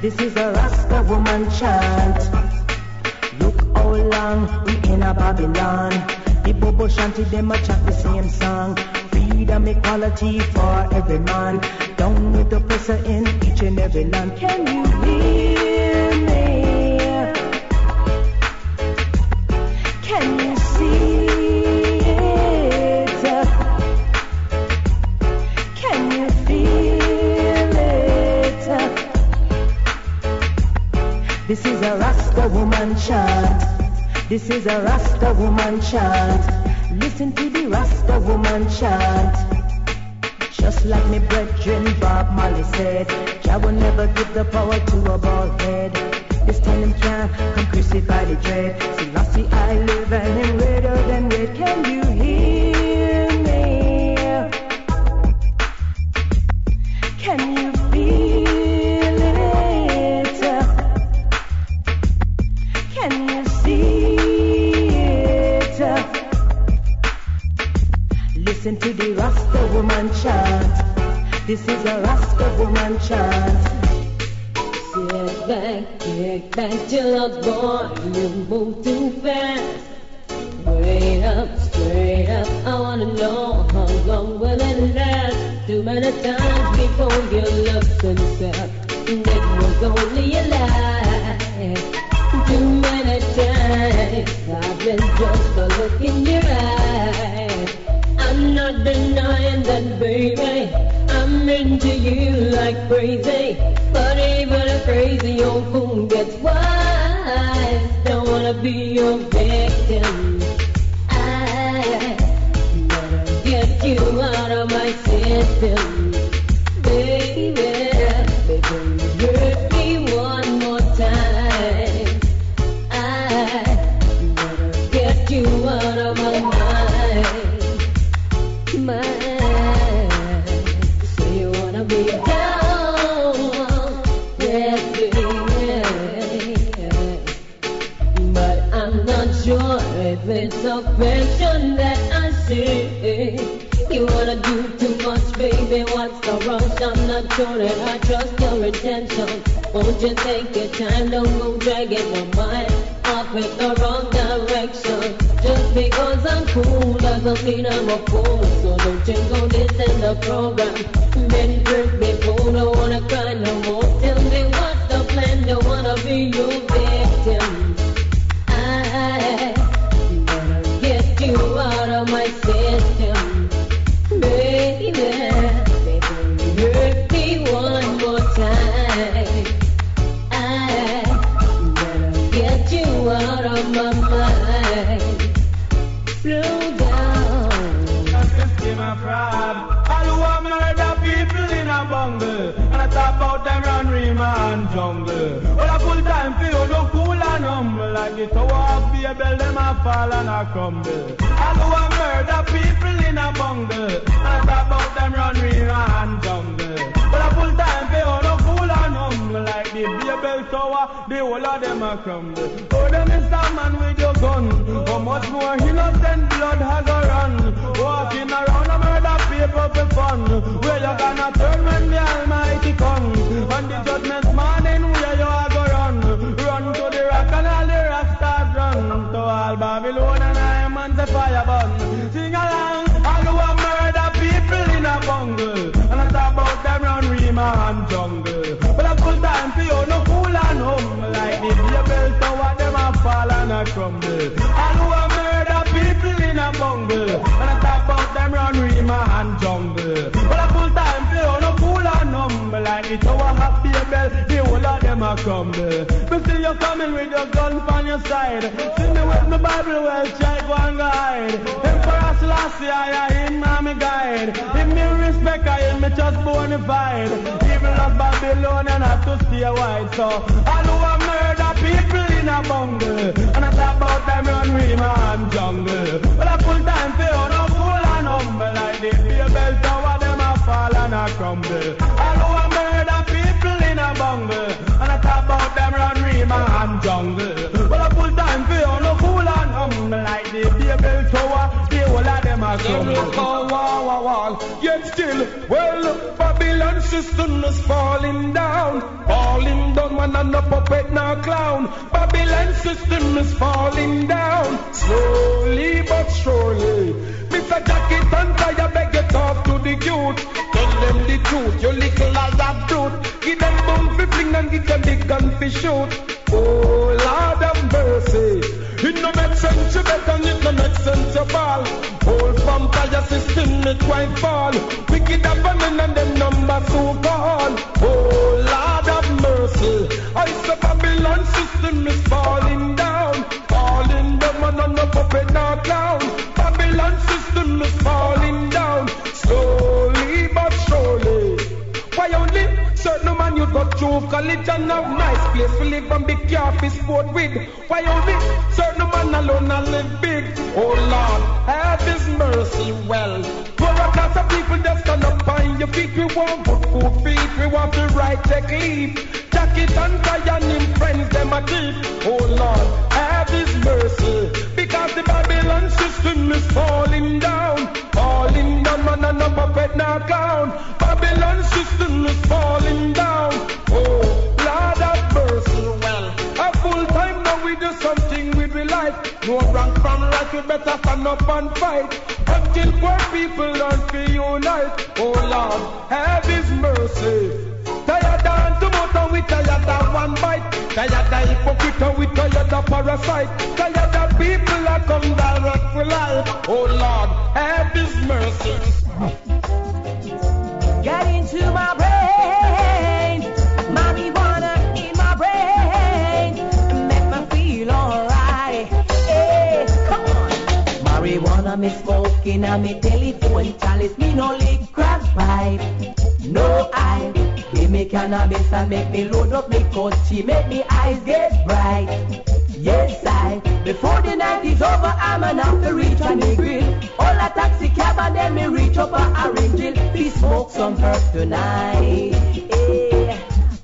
This is a Rasta woman chant. Look how long we in a Babylon. The Bobo Shanti, them a chant the same song. Freedom, equality for every man. Down with the pressure in each and every land. Can you hear? This is a Rasta woman chant. Listen to the Rasta woman chant. Just like me brethren Bob Marley said, Jah will never give the power to a bald head. This time him can't come crucify the dread. See, Rasta, I live and am redder than red. Can you hear? back till I was born. You moved too fast. from the Oh, the Mr. Man with your gun. How much more innocent blood has a run. Walking around a murder people for fun. Where you gonna turn when the Almighty come And the judgment morning where you are go run? Run to the rock and all the rock run To all Babylon crumble. And who a murder people in a bungle. And I talk about them run Rema and jungle. But a full time play on a fool and number. Like it's our happy bell, the whole of them a crumble. But see you coming with your gun on your side. See me with my Bible well try go and guide. Emperor Selassie, I am him, my guide. If me respect, I am just bona. Even love Babylon and have to stay wide. So I know I murder people in a bungle, and I talk about them run Rema and jungle. Well, I full time for you, no fool and humble like the Babel tower, them a fall and a crumble. All who a murder people in a bungle, and I talk about them run Rema and jungle. Well, I full time for you, no fool and humble like the Babel tower, the whole of them a crumble. wall, wall, wall. Yet still, well, Babylon system is falling down. Falling down, man, and no puppet, no clown. Babylon system is falling down. Slowly but surely. Mr. Jackie Hunter, you beg you talk to the youth. Tell them the truth, you little as a brute. Give them boom for fling and give them the gun for shoot. Oh, Lord of mercy. It no make sense you bet and it no make sense you fall. Old vampire system it quite fall. Wicked happening and them numbers so call. Oh Lord of mercy. I say Babylon system is falling down. Falling down and on no puppet no clown. Babylon system is falling down. Slowly but surely. Why only certain you got through college and have nice place to live and big car for sport with? Why only certain man alone and live big? Oh Lord, have His mercy well. For a class of people just stand up on your feet. We want good food feet, we want the right take leave. Jacket and tie and him friends them a thief. Oh Lord, have His mercy. Because the Babylon system is falling down. Falling down, man, and no puppet now count. Babylon system is falling down. Oh, Lord have mercy. Well, a full time now we do something with we life. No wrong from right, we better stand up and fight. Until poor people learn to unite. Oh Lord, have His mercy. Tired and to motor, we tired of one bite. Tired of hypocrite, we tired of parasite. Tired of people that come direct for life. Oh Lord, have His mercy. Get into my brain, Marijuana me smoking and me telephone chalice, me no lick crack pipe. No I, give me cannabis and make me load up me coachy, make me eyes get bright. Yes, I. Before the night is over, I'm an to reach on the grill. All a taxi cab and then me reach up a orange hill. Please smoke some herb tonight.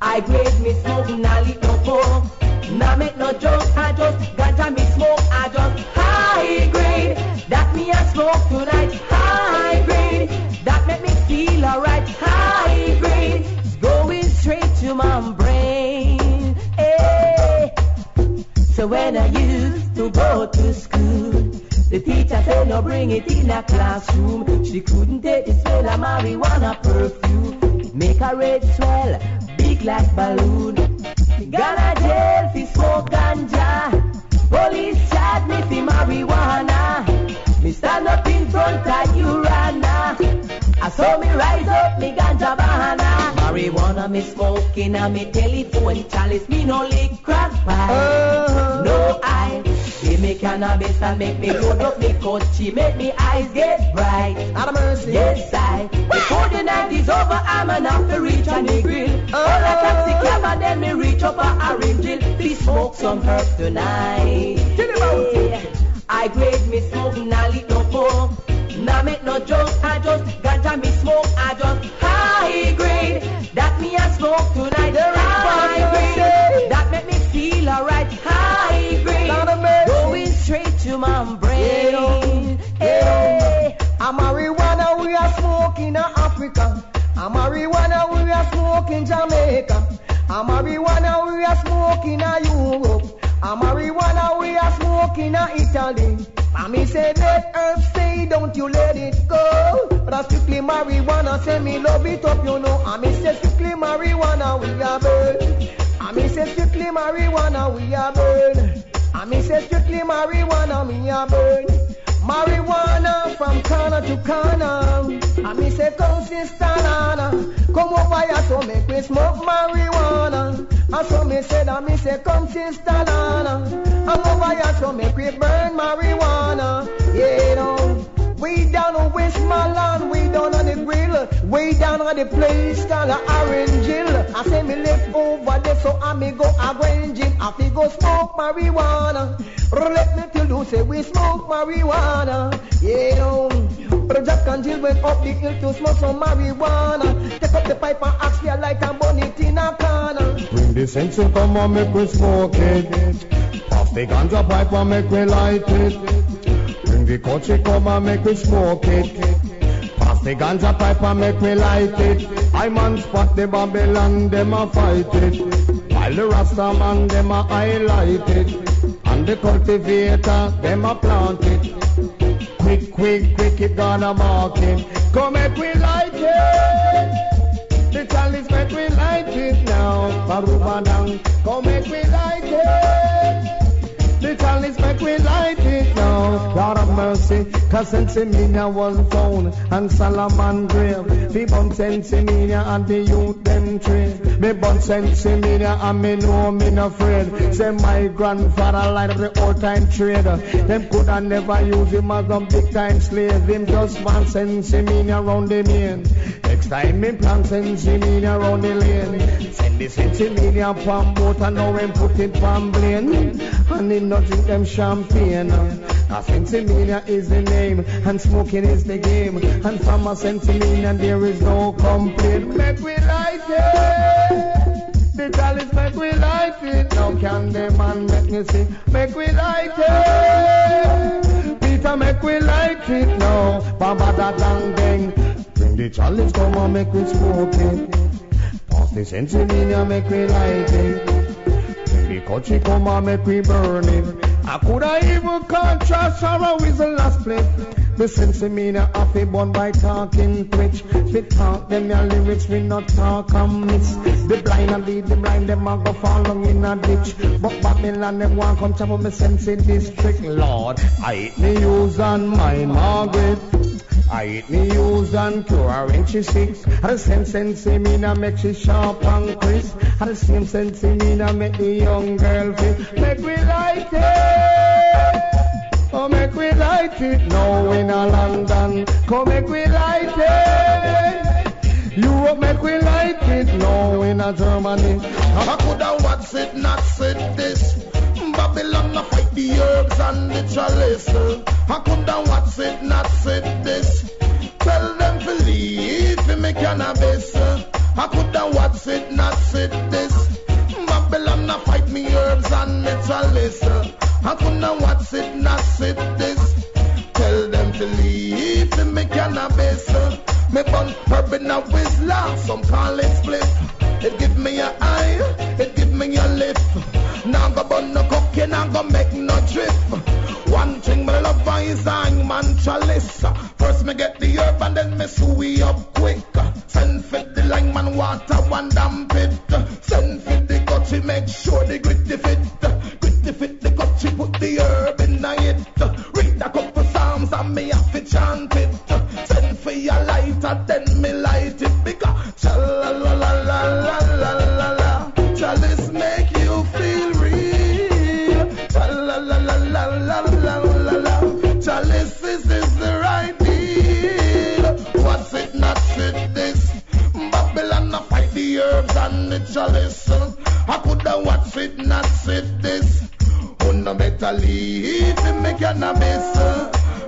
I grade me smoke, now lick no coke. Now make no joke, I just ganja me smoke, I just high grade. That me a smoke tonight, high grade. That make me feel alright, high grade. Going straight to my brain. Hey. So when I used to go to school, the teacher said no bring it in a classroom. She couldn't take the smell of marijuana perfume. Make a red swell, like balloon. Gonna jail fi smoke ganja. Police charge me fi marijuana. Me stand up in front of Urana. I saw me rise up, me ganja bahana. Marijuana me smoking and me telephone chalice. Me no lick crack pipe. Uh-huh. No I. Give me cannabis and make me load up me coachy. Make me eyes get bright. Out of mercy. Yes I. Before the night is over, I'm enough to reach on the grill. Oh. All a taxi cab and then me reach up a orange hill. Please smoke some herb tonight. Yeah. I grade me smoke, now lick no coke. Now make no joke, I just ganja me smoke, I just A marijuana we are smoking in Africa. A marijuana we are smoking in Jamaica. A marijuana we are smoking in Europe. A marijuana we are smoking in Italy. Mommy said let earth stay, don't you let it go. But I strictly marijuana, say me love it up, you know. I me say strictly marijuana we are burn. I me say strictly marijuana we are burn. I me say strictly marijuana me a burn. Marijuana from corner to corner. I me say consistent Come over here so make me smoke marijuana. And so me said and me say come sister Lana. I'm over here so make we burn marijuana. Yeah, you know. Way down on West Westmoreland, way down on the grill, way down on the place called Orange Hill. I say me live over there, so I me go a Grange Hill. I fi go smoke marijuana. Let me tell you, say we smoke marijuana. Yeah, know. But Jack and Jill went up the hill to smoke some marijuana. Take up the pipe and ask for like a bonnet in a corner. Bring the sense and come on, make we smoke it. Pass the ganja pipe and make we light it. Bring the country come and make we smoke it. Pass the ganja pipe and make we light it. I man spot the Babylon, them a fight it. While the Rasta man, them a highlight it. And the cultivator, them a plant it. Quick, quick, quick, it gonna mark it. Come make we light it. The make we light it now. Parubadang, come make we light it. The make we light it now. God of mercy, cause Sensimania was born and Solomon grave. We bun Sensimania and the youth them trade. Me bun Sensimania and me know me no afraid. Say my grandfather light the old time trader. Them coulda never use him as a big time slave. Him just want Sensimania round the main. Next time me plan Sensimania round the lane. Send the Sensimania from boat and now him put it from plane. And him not drink them champagne. A Sensimania is the name, and smoking is the game. And from a Sensimania there is no complaint. Make we light it. The chalice make we light it. Now can the man make me see? Make we light it. Peter make we light it now. Baba da dang dang. Bring the chalice come and make we smoke it. Pass the Sensimania make we light it. Bring the country come and make we burn it. I coulda even contrast sorrow is the last play. The sense of me na happy born by talking twitch. We talk them your lyrics, we not talk and mix. The blind and lead the blind, them a go fall long in a ditch. But Babylon them want come up me sense in district. Lord, I hate me use and my Margaret. I eat me use and cure when she sick. And the same sense in me na make she sharp and crisp. And the same sense in me na make the young girl feel. Make we light it. Oh, make we light it now in a London. Come make we light it. Europe make we light it now in a Germany. I coulda watch it, not said this. Babylon a fight the herbs and the chalice. I coulda watch it, not said this. Tell them to leave me cannabis. I coulda watch it, not said this. Babylon a fight me herbs and the chalice. Coulda watch it, not said this. Tell them to leave me cannabis. Me bun herb in a whistler, some call it split. It give me a eye, it give me a lip. Now go bun no cocaine, now go make no drip. One thing me love is hang man chalice. First me get the herb and then me sew up quick. Send for the line man water one damn sit this. No better leave me make cannabis.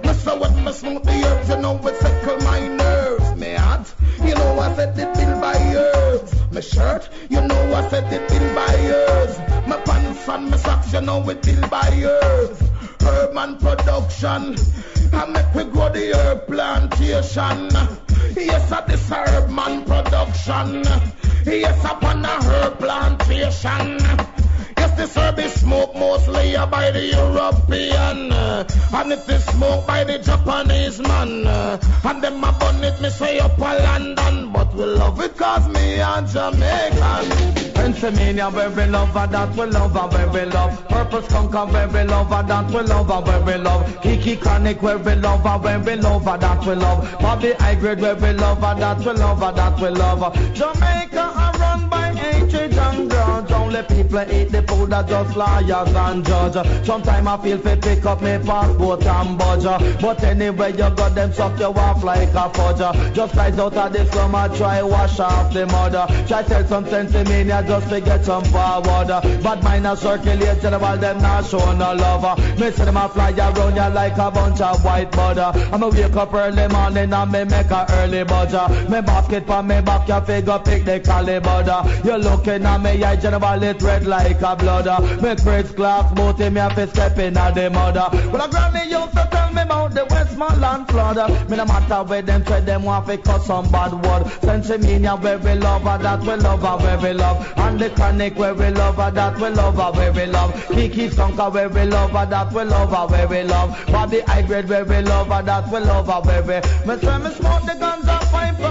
Me say what me smoke the herbs, you know it settle my nerves. Me heart, you know I said it bill by herbs. My shirt, you know I said it bill by herbs. My pants and my socks, you know it bill by herbs. Herb and production, I make we grow the herb plantation. Yes, I this herb man production. Yes, upon a herb plantation. Yes, this herb is smoked mostly by the European. uh, And it is smoked by the Japanese man. uh, And them a bun it, me say up a London. But we love it cause me and Jamaican. Pennsylvania where we love and that we love and where we love. Purple skunk where we love and that we love and where we love. Kiki Chronic where we love and where we love and that we love. Bobby High where we love and that we love and that we love. Jamaica hatred and grudge. Only people eat the food that just liars and judge. Sometimes I feel fi pick up me passport and budge. But anyway you got them suck you off like a fudge. Just rise out of the slum and try wash off the mud. Try sell some sensimania just to get some forward. Bad mind a circulate to them not show no love. Me see them a fly around you like a bunch of white bud. I'ma wake up early morning and me make a early budge. Me basket for me back your figure pick the caliber. You looking at me eye general it red like a blood. Me crazy glass boat me have to step in at the mud. Well a granny used to tell me about the Westmoreland flood. Me no matter where them tread them want to cut some bad word. Sensimania where we love her that we love her where we love. And the chronic where we love her that we love her where we love. Kiki Skunker where we love her that we love her where we love. Bobby High Grade where we love her that we love her where we. Me say me smoke the guns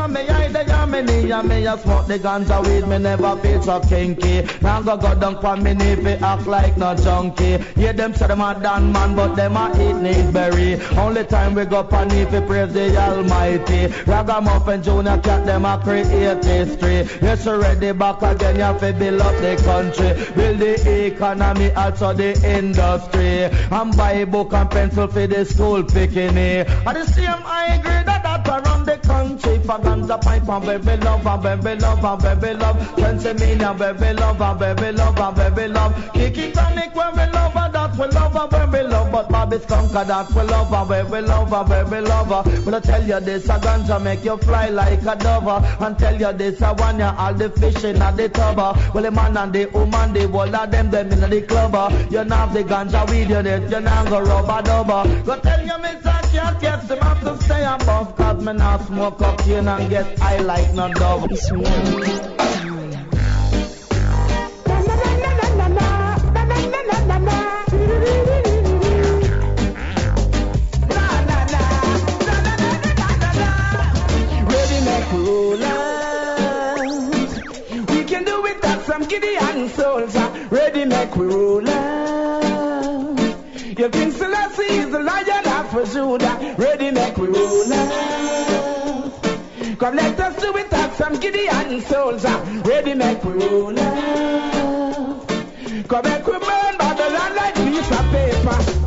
from me eye the yamini and me a smoke the ganja weed me never feel so kinky. Now go go down for me fi act like no junkie. Yeah them say them a done man but them a eat need berry. Only time we go pan if we praise the Almighty. Ragamuffin Junior cat them a create history. Yes ready back again you fi build up the country, build the economy also the industry. And buy book and pencil for the school picking. And the same high grade that that around the country. For ganja pipe and baby love and baby love and baby love. Pennsylvania baby love and baby love and baby love. Kiki tonic when we love and that we love and when we love. But Bobby Skunker that we love and when we love and when we love. But I tell you this, a ganja make you fly like a dove. And tell you this, I want you all the fishing at the tub. Well the man and the woman, the whole of them, them in the club. You not the ganja weed, you need, you not go rubber dub. Go tell you, Mr. Cat, yes, them have to stay above. Cause me not smoke cocaine and get high like no dove. Gideon soldier. Ready make we rollers. Your King Selassie is the lion of Judah. Ready make we rollers. Come let us do it at some Gideon soldier. Ready make we rollers. Come make we burn Babylon like piece of paper.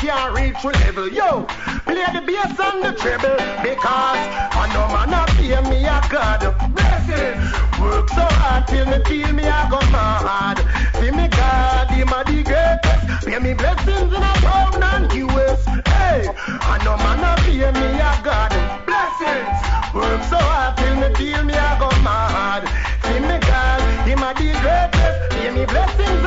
Can't reach the level. Yo, play the bass and the treble because I know man a pay me a God. Blessings. Work so hard till me feel me a go mad. See me God, him a the greatest. Pay me blessings in a pound and US. Hey, I know man a pay me a God. Blessings. Work so hard till me feel me a go mad. See me God, him a the greatest. Pay me blessings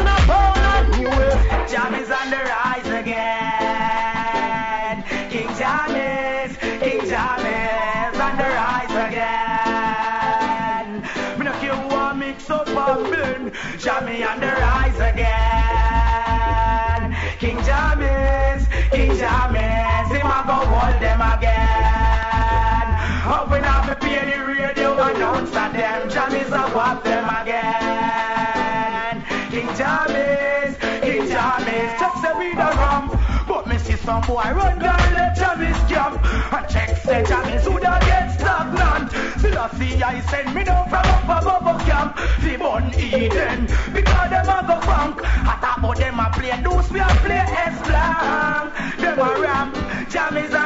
Jammies a whop them again. King Jammies, King Jammies, just say we the rum. But me see some boy run down the Jammies camp. And check say Jammies who da get stagnant. Still I see I send me down from up above a camp. The bun Eden, because them a go funk. I talk about them a play deuce, we a play S blank. Them a ramp, Jammies on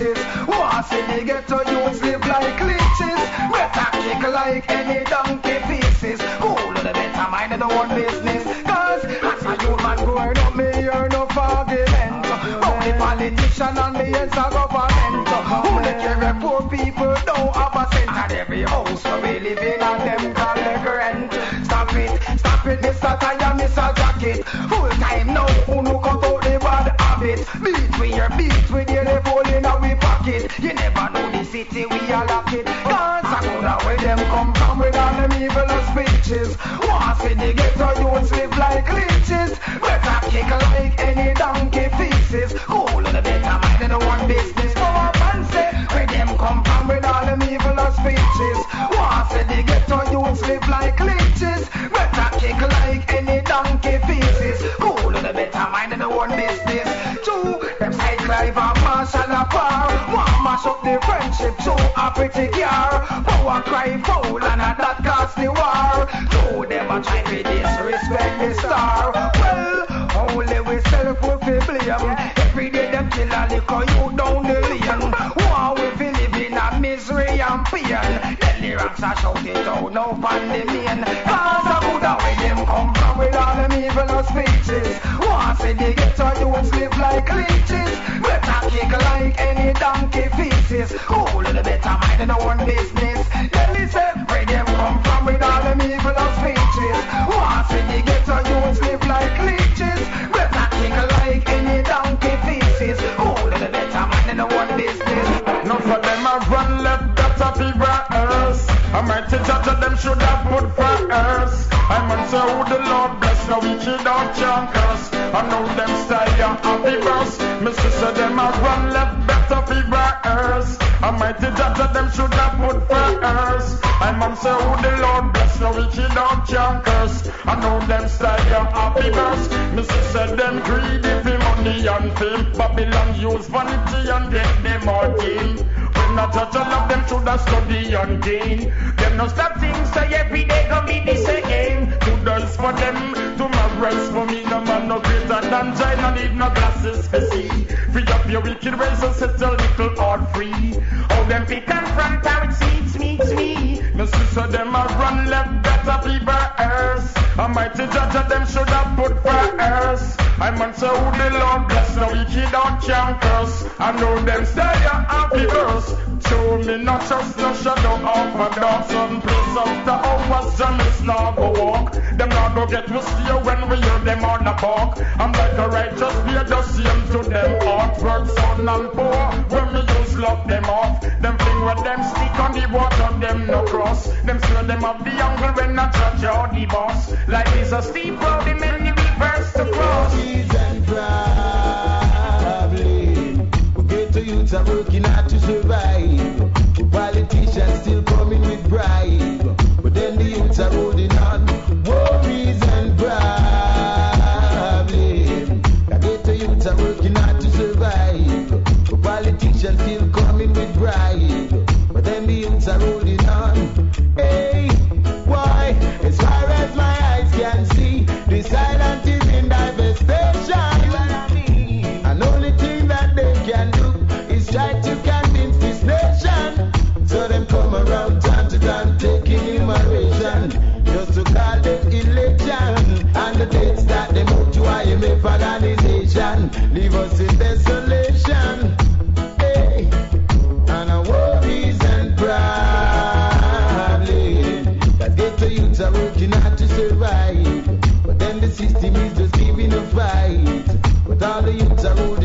speeches. Once in the ghetto, you slip like leeches. Better kick like any donkey pieces. Of the better mind no one business. Cause as a human growing up, me hear no argument. About the politician and the heads of government. Who they care poor people don't have a cent at every house where we live in and them collect rent. Stop it, stop it, Mr. Tire, Mr. Jacket. Full time now, who no cut out the bad habit. Beat with your beat with pocket. You never know the city we are locked it. Cause I go where them come from with all them evil speeches. Once in the ghetto, you live like leeches. Better kick like any donkey feces. Cool in the better mind in the one business. Go up and say where them come from with all them evil speeches. Once in the ghetto, you live like leeches. Better kick like any donkey feces. Cool in the better mind in the one business. Two, them say Clive and Marshall apart. The friendship to a pretty car. Power cry foul and a that cause the war. Two, them a try to disrespect the star. Well, only we self will fi blame. Every day them kill a liquor you down the lane. One we fi live in a misery and pain. The ranks are shouting out no pan the main. Cause a good way them come from with all them evil speeches. Once in the ghetto, you live like leeches. Better kick like any donkey feces. Who little better mind in our own business? Then listen, where them come from with all them evil of speeches. Once in the ghetto, you live like leeches. Better kick like any donkey feces. Who little better mind in our own business? None for them a run left, that's a earth. I might judge of them should have put earth. I man say who the Lord bless, kid out can curse. I know them style happy verse. Me sister them a run left, judge of them should have put for My mom say who the Lord bless, we kid out can curse. I know them style ya happy. Me sister them greedy for money and fame. Babylon use vanity and get them all game. When not judge all of them should have study and gain. Them no stop things so every day gon' be the same. Today for them, to tomorrow's for me. No man no greater than no need no glasses to see. Free up your wicked ways and set a little heart free. All them pick and front how it seats meets me. My sister them a run left, better fever earth. A mighty judge of them should have put for earth. I man say who the Lord bless, no wicked don't can curse. I know them say ya happy verse. Show me not just no shadow of a dark sun place after hours Jamis now go walk. Them now go get me steer when we hear them on the park. I'm like a righteous beer just same to them heart. Words son and poor when me use lock them off. Them fling with them stick on the water them no cross. Them swear them up the angle when I judge or the boss Life is a steep road the many first to cross. And problem. Ghetto youths are working hard all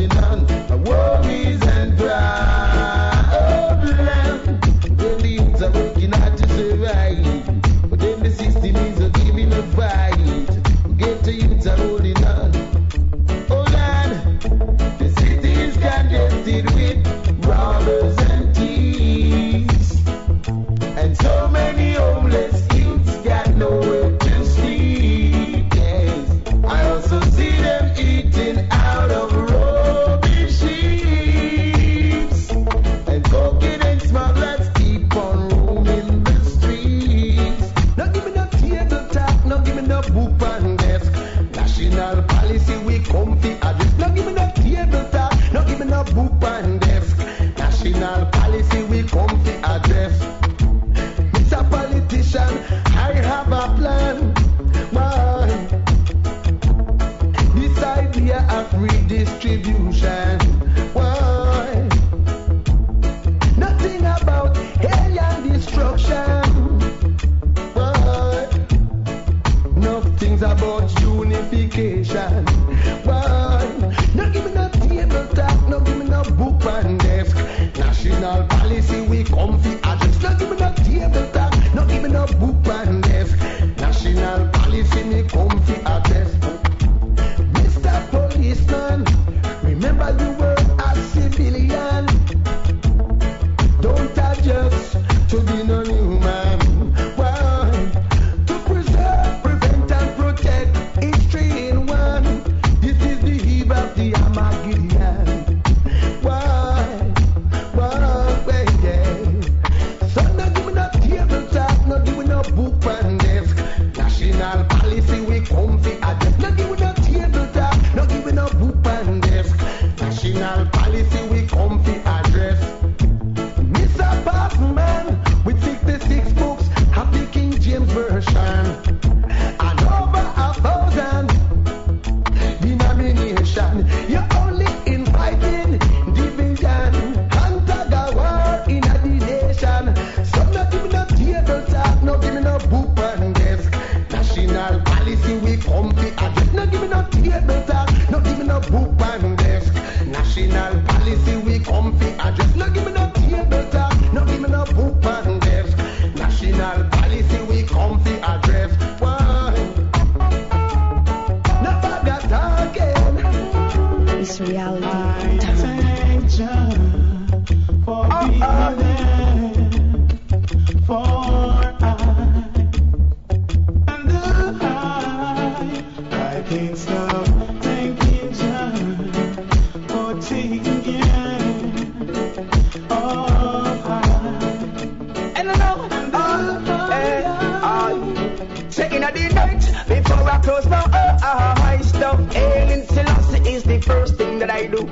I close my uh, uh, eyes, stuff ailing Selassie is the first thing that I do.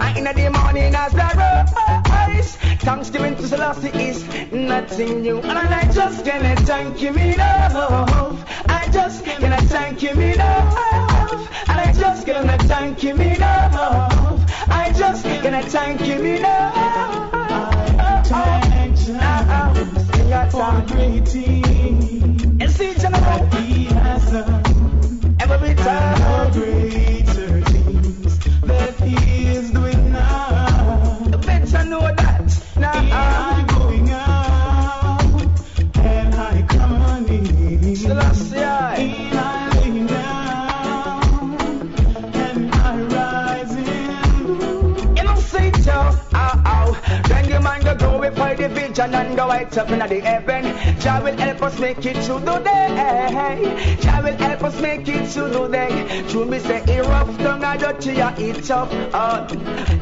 I in the morning as I rise, thanksgiving to Selassie is nothing new. And I just gonna thank you enough. I just gonna thank you enough. And I just gonna thank you enough. I just gonna thank you enough. Thanks now for great things And see, that He has done. Every time. Glorify and go right up in the heaven. Jah will help us make it through the day. Jah will help us make it through the day. True me say, he rough down a dirty ya eat up. Uh,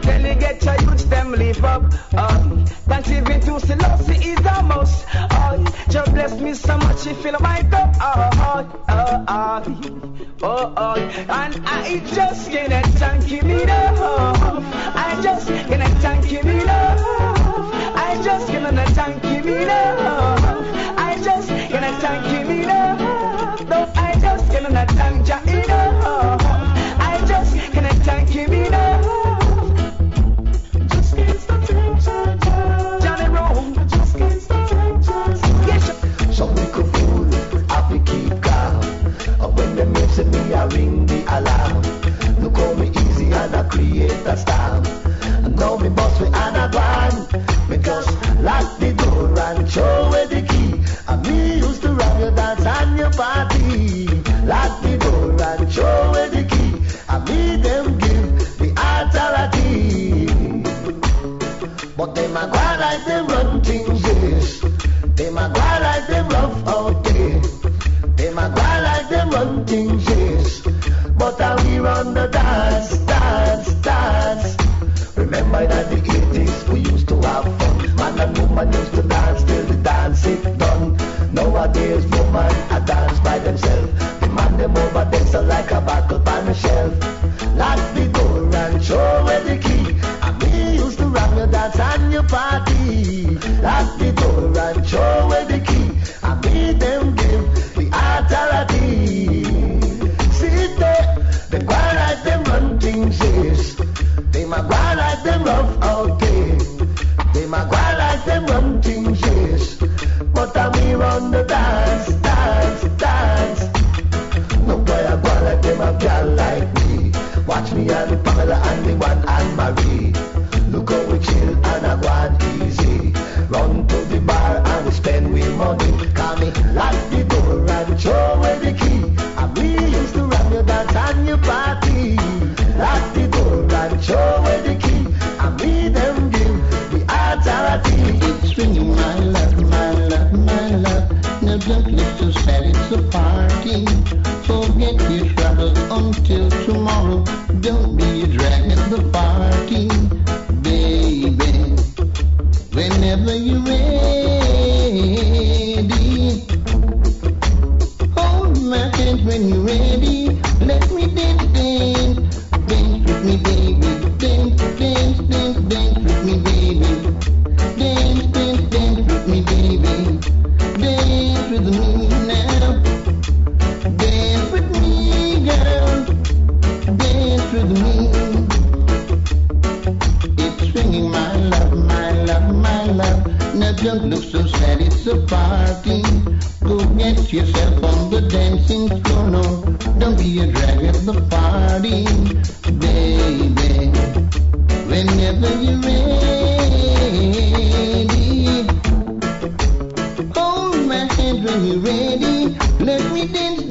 then you get your youth them live up. Uh, Thanksgiving to Selassie is a must. Uh, Jah bless me so much, he fill my cup. Uh, uh, uh, oh, oh, and I just gonna thank him enough. I just gonna thank him enough. I just gonna thank him enough. I just gonna thank him enough. No, I just gonna thank Jah enough. I just gonna thank him enough. Just can't stop thanking Jah. Johnny Rome. Just can't stop thanking Jah. Yes, Some little fool, have to keep calm. And when they mention me, I ring the alarm. Look how me easy and I create a storm. And now me boss me and I gone. Lock the door and throw away the key. And me used to run your dance and your party. Lock the door and throw away the key. And me them give the authority. But them a go like them run things Nowadays woman a dance by themselves. The man them over there so like a buckle on the shelf. Lock the door and throw away the key. And me used to run your dance and your party. Lock the door and throw away the key. And me them give the authority. See there, them go like them run things yes. Them a go like them rough I me the dance, dance, dance. No boy a go like them a girl like me. Watch me and the Pamela and the one and Marie. Look how we chill and a go on easy. Run to the bar and we spend we money. Call me lock the door and throw away the key. And we used to run your dance and your party. Lock the ready, hold my hand when you're ready. Let me dance, dance,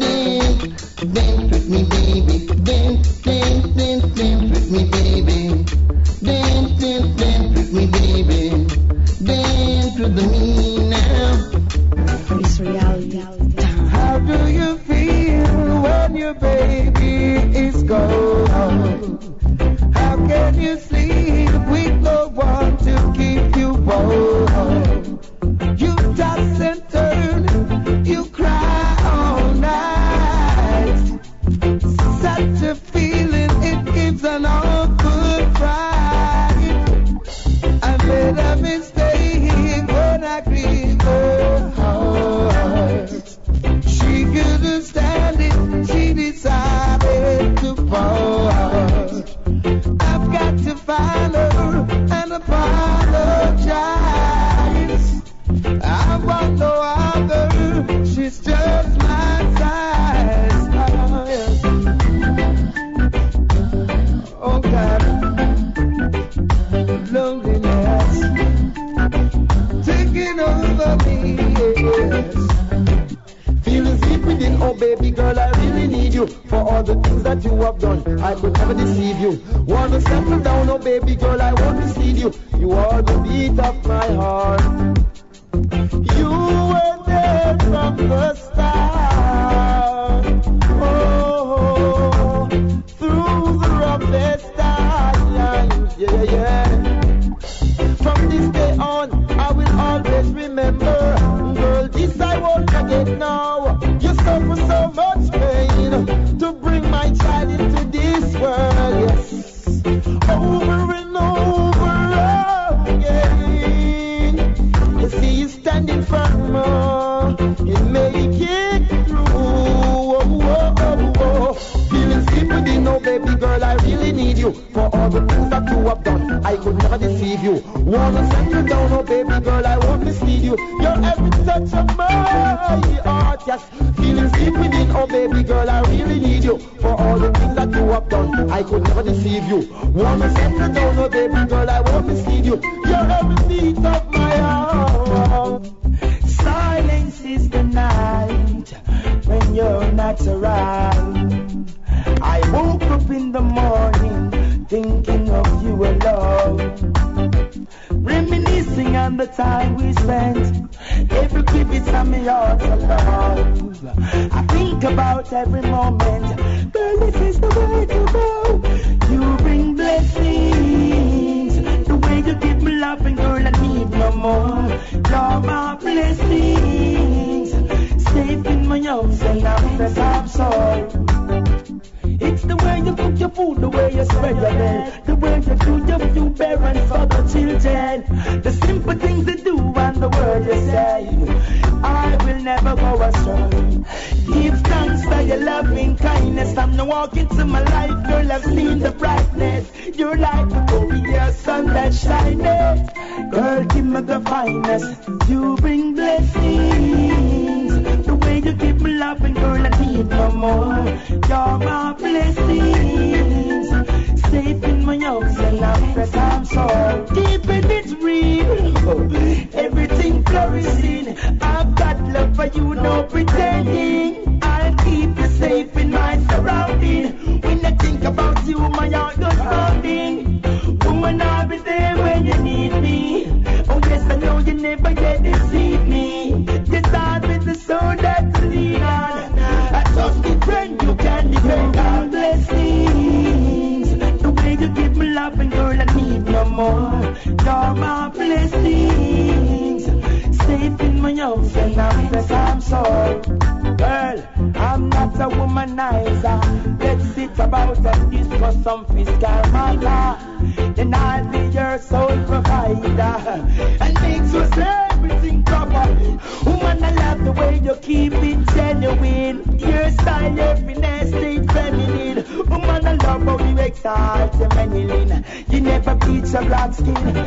from fiscal matter. Then I'll be your sole provider and mix with everything properly. Woman, I love the way you keep it genuine. Your style, your finesse, stay feminine. Woman, I love how you exalt the manilin. You never bleach your black skin.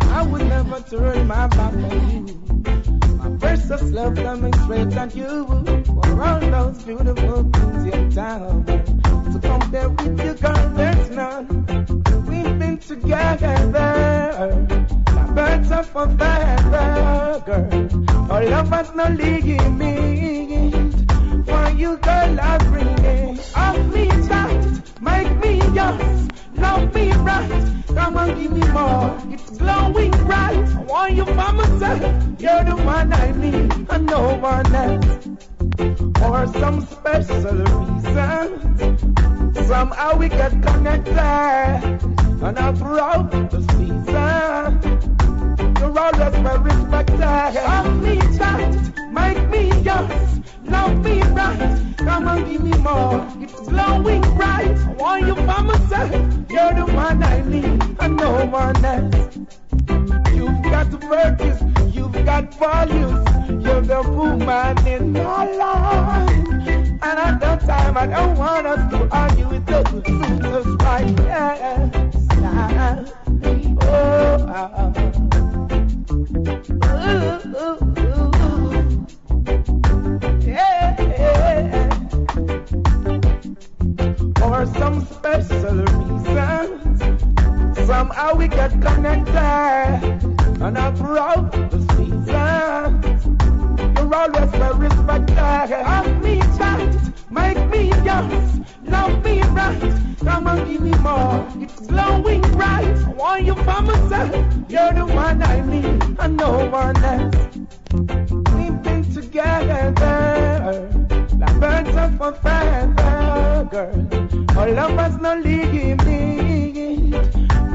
I would never turn my back on you. My burst love coming straight at you. For all those beautiful things in town from there with you, girl, there's none. We've been together, lovers are forever, girl. Our love has no limit. For you, girl, I bring it. Of me tight, make me yours, love me right. Come on, give me more. It's glowing bright. I want you by myself. You're the one I need, and no one else for some special reason. Somehow we get connected, and all throughout the season, you're always well respected. Love me that, make me yours, love me right. Come and give me more, it's glowing bright. I want you for myself, you're the one I need, and no one else got virtues, you've got values. You're the woman in my life. And at that time, I don't want us to argue. It doesn't suit us right. Yes, I, oh, I, ooh, ooh, ooh. Yeah. Or some special reason. Somehow we get connected and I'm proud to see that you're always well respected. Have me tight, make me dance, love me right. Come and give me more. It's glowing bright. I want you for myself. You're the one I need, and no one else. been together, like birds of a feather, girl. All of us no league in.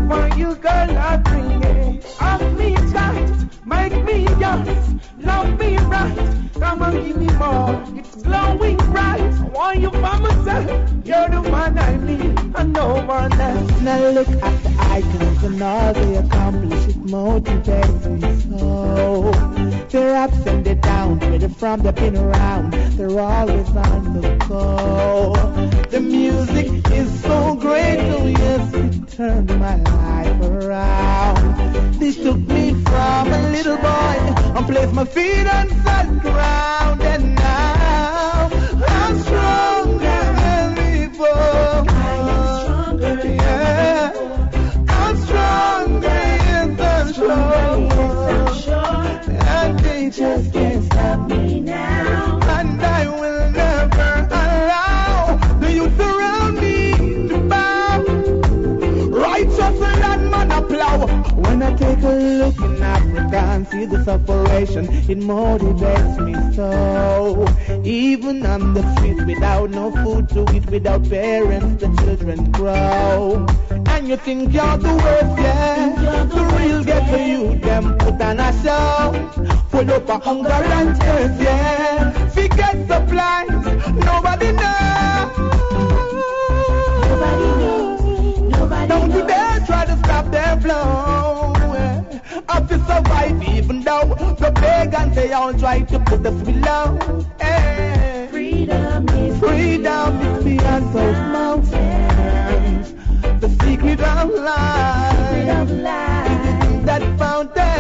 For you, girl, I bring it. Ask me tight, make me yours, love me right. Come and give me more. It's glowing bright. I want you for myself. You're the one I need, and no one else. Now look at the icons and all they accomplish. It motivates me oh, so. They're ups and they're downs, whether from the pin around. They're always on the go. The music is so great, oh yes, turned my life around. This took me from a little boy and placed my feet on solid ground, and now I'm stronger than before. I'm stronger, yes, I'm stronger. And they just can't stop me now. I take a look in Africa and see the separation, it motivates me so. Even on the streets without no food to eat, without parents, the children grow. And you think you're the worst, yeah. The real get to you, them put on a show. Full up of hunger and thirst, yeah. Forget supplies, nobody knows. Nobody knows. Nobody Don't you dare try to stop their flow. Have to survive even though the pagans they all try to put us below. Hey. Freedom is freedom is beyond those mountains. The secret of life. Secret of life. That fountain.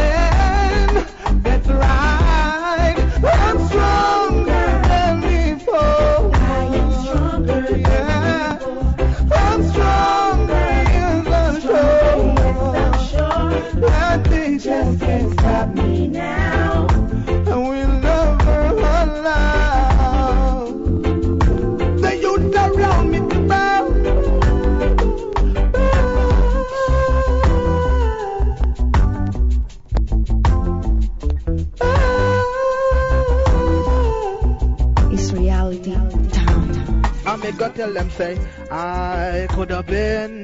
Say I could have been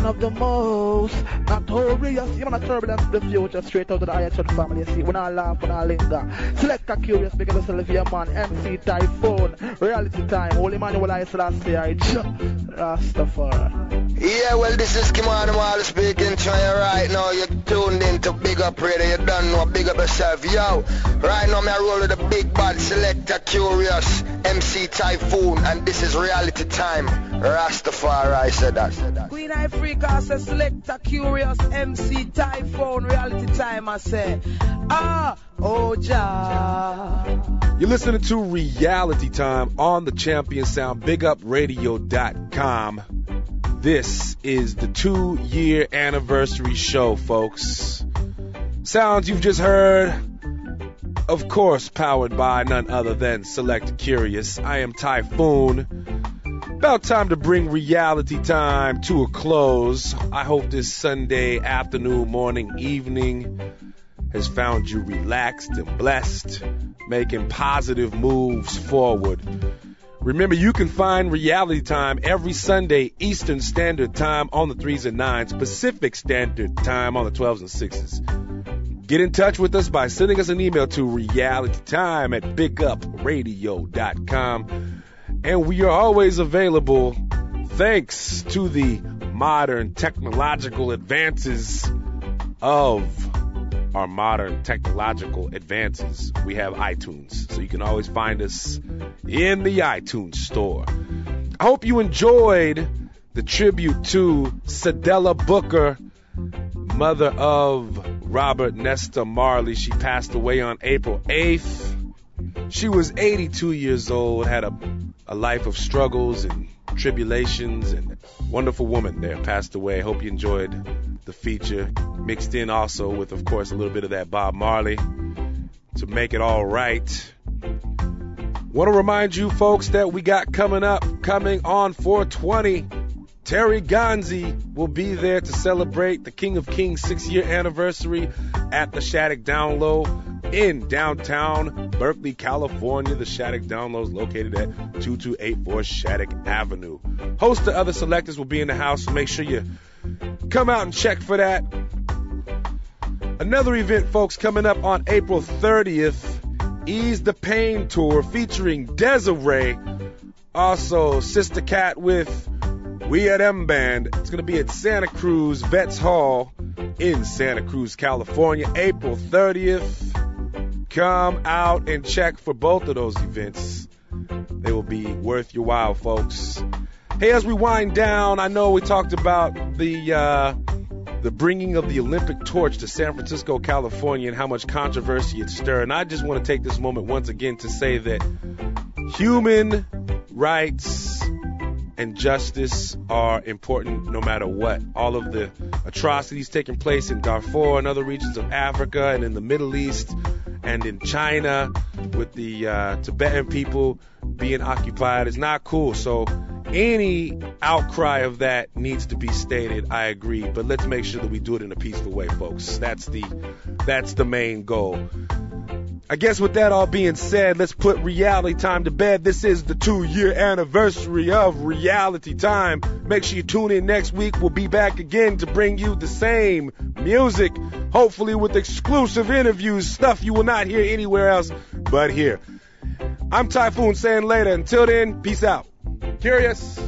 one of the most notorious. You know, turbulence the future straight out of the IHN family. You see, when I laugh, when I linger. Select a Kurious because of Sylvia man, MC Typhoon, reality time, Holy Manuel I Selassie, I Rastafari. Yeah, well, this is Ky-Mani Marley speaking to you right now. You're tuned in to Big Up Radio. You don't know, big up yourself. Yo, right now, me I roll with the big bad selector, Kurious, MC Typhoon, and this is reality time. Rastafari, I said that. Queen Africa says selector Kurious MC Typhoon reality time I say ah oh ja You're listening to Reality Time on the Champion Sound, BigUpRadio.com. This is the two year anniversary show, folks. Sounds you've just heard, of course, powered by none other than Select Kurious. I am Typhoon. About time to bring reality time to a close. I hope this Sunday afternoon, morning, evening has found you relaxed and blessed, making positive moves forward. Remember, you can find reality time every Sunday, Eastern Standard Time on the 3s and 9s, Pacific Standard Time on the 12s and 6s. Get in touch with us by sending us an email to realitytime at bigupradio.com. And we are always available thanks to the modern technological advances of our modern technological advances. We have iTunes, so you can always find us in the iTunes store. I hope you enjoyed the tribute to Cedella Booker, mother of Robert Nesta Marley. She passed away on April 8th. She was 82 years old, had a, a life of struggles and tribulations, and wonderful woman there passed away. Hope you enjoyed the feature. mixed in also with, of course, a little bit of that Bob Marley to make it all right. Want to remind you folks that we got coming up, coming on 420. Terry Ganzie will be there to celebrate the King of Kings six year anniversary at the Shattuck Down Low in downtown Berkeley, California. The Shattuck Down Low is located at 2284 Shattuck Avenue. Host of other selectors will be in the house, so make sure you come out and check for that. Another event, folks, coming up on April 30th Ease the Pain Tour featuring Dezarie. Also, Sister Cat with We at M Band. It's going to be at Santa Cruz Vets Hall in Santa Cruz, California, April 30th. Come out and check for both of those events. They will be worth your while, folks. Hey, as we wind down, I know we talked about the uh, the bringing of the Olympic torch to San Francisco, California, and how much controversy it stirred. And I just want to take this moment once again to say that human rights and justice are important no matter what. All of the atrocities taking place in Darfur and other regions of Africa and in the Middle East and in China with the uh, Tibetan people being occupied is not cool. So any outcry of that needs to be stated. I agree, but let's make sure that we do it in a peaceful way, folks. That's the that's the main goal. I guess with that all being said, let's put reality time to bed. This is the two year anniversary of reality time. Make sure you tune in next week. We'll be back again to bring you the same music, hopefully with exclusive interviews, stuff you will not hear anywhere else but here. I'm Typhoon saying later. Until then, peace out. Kurious.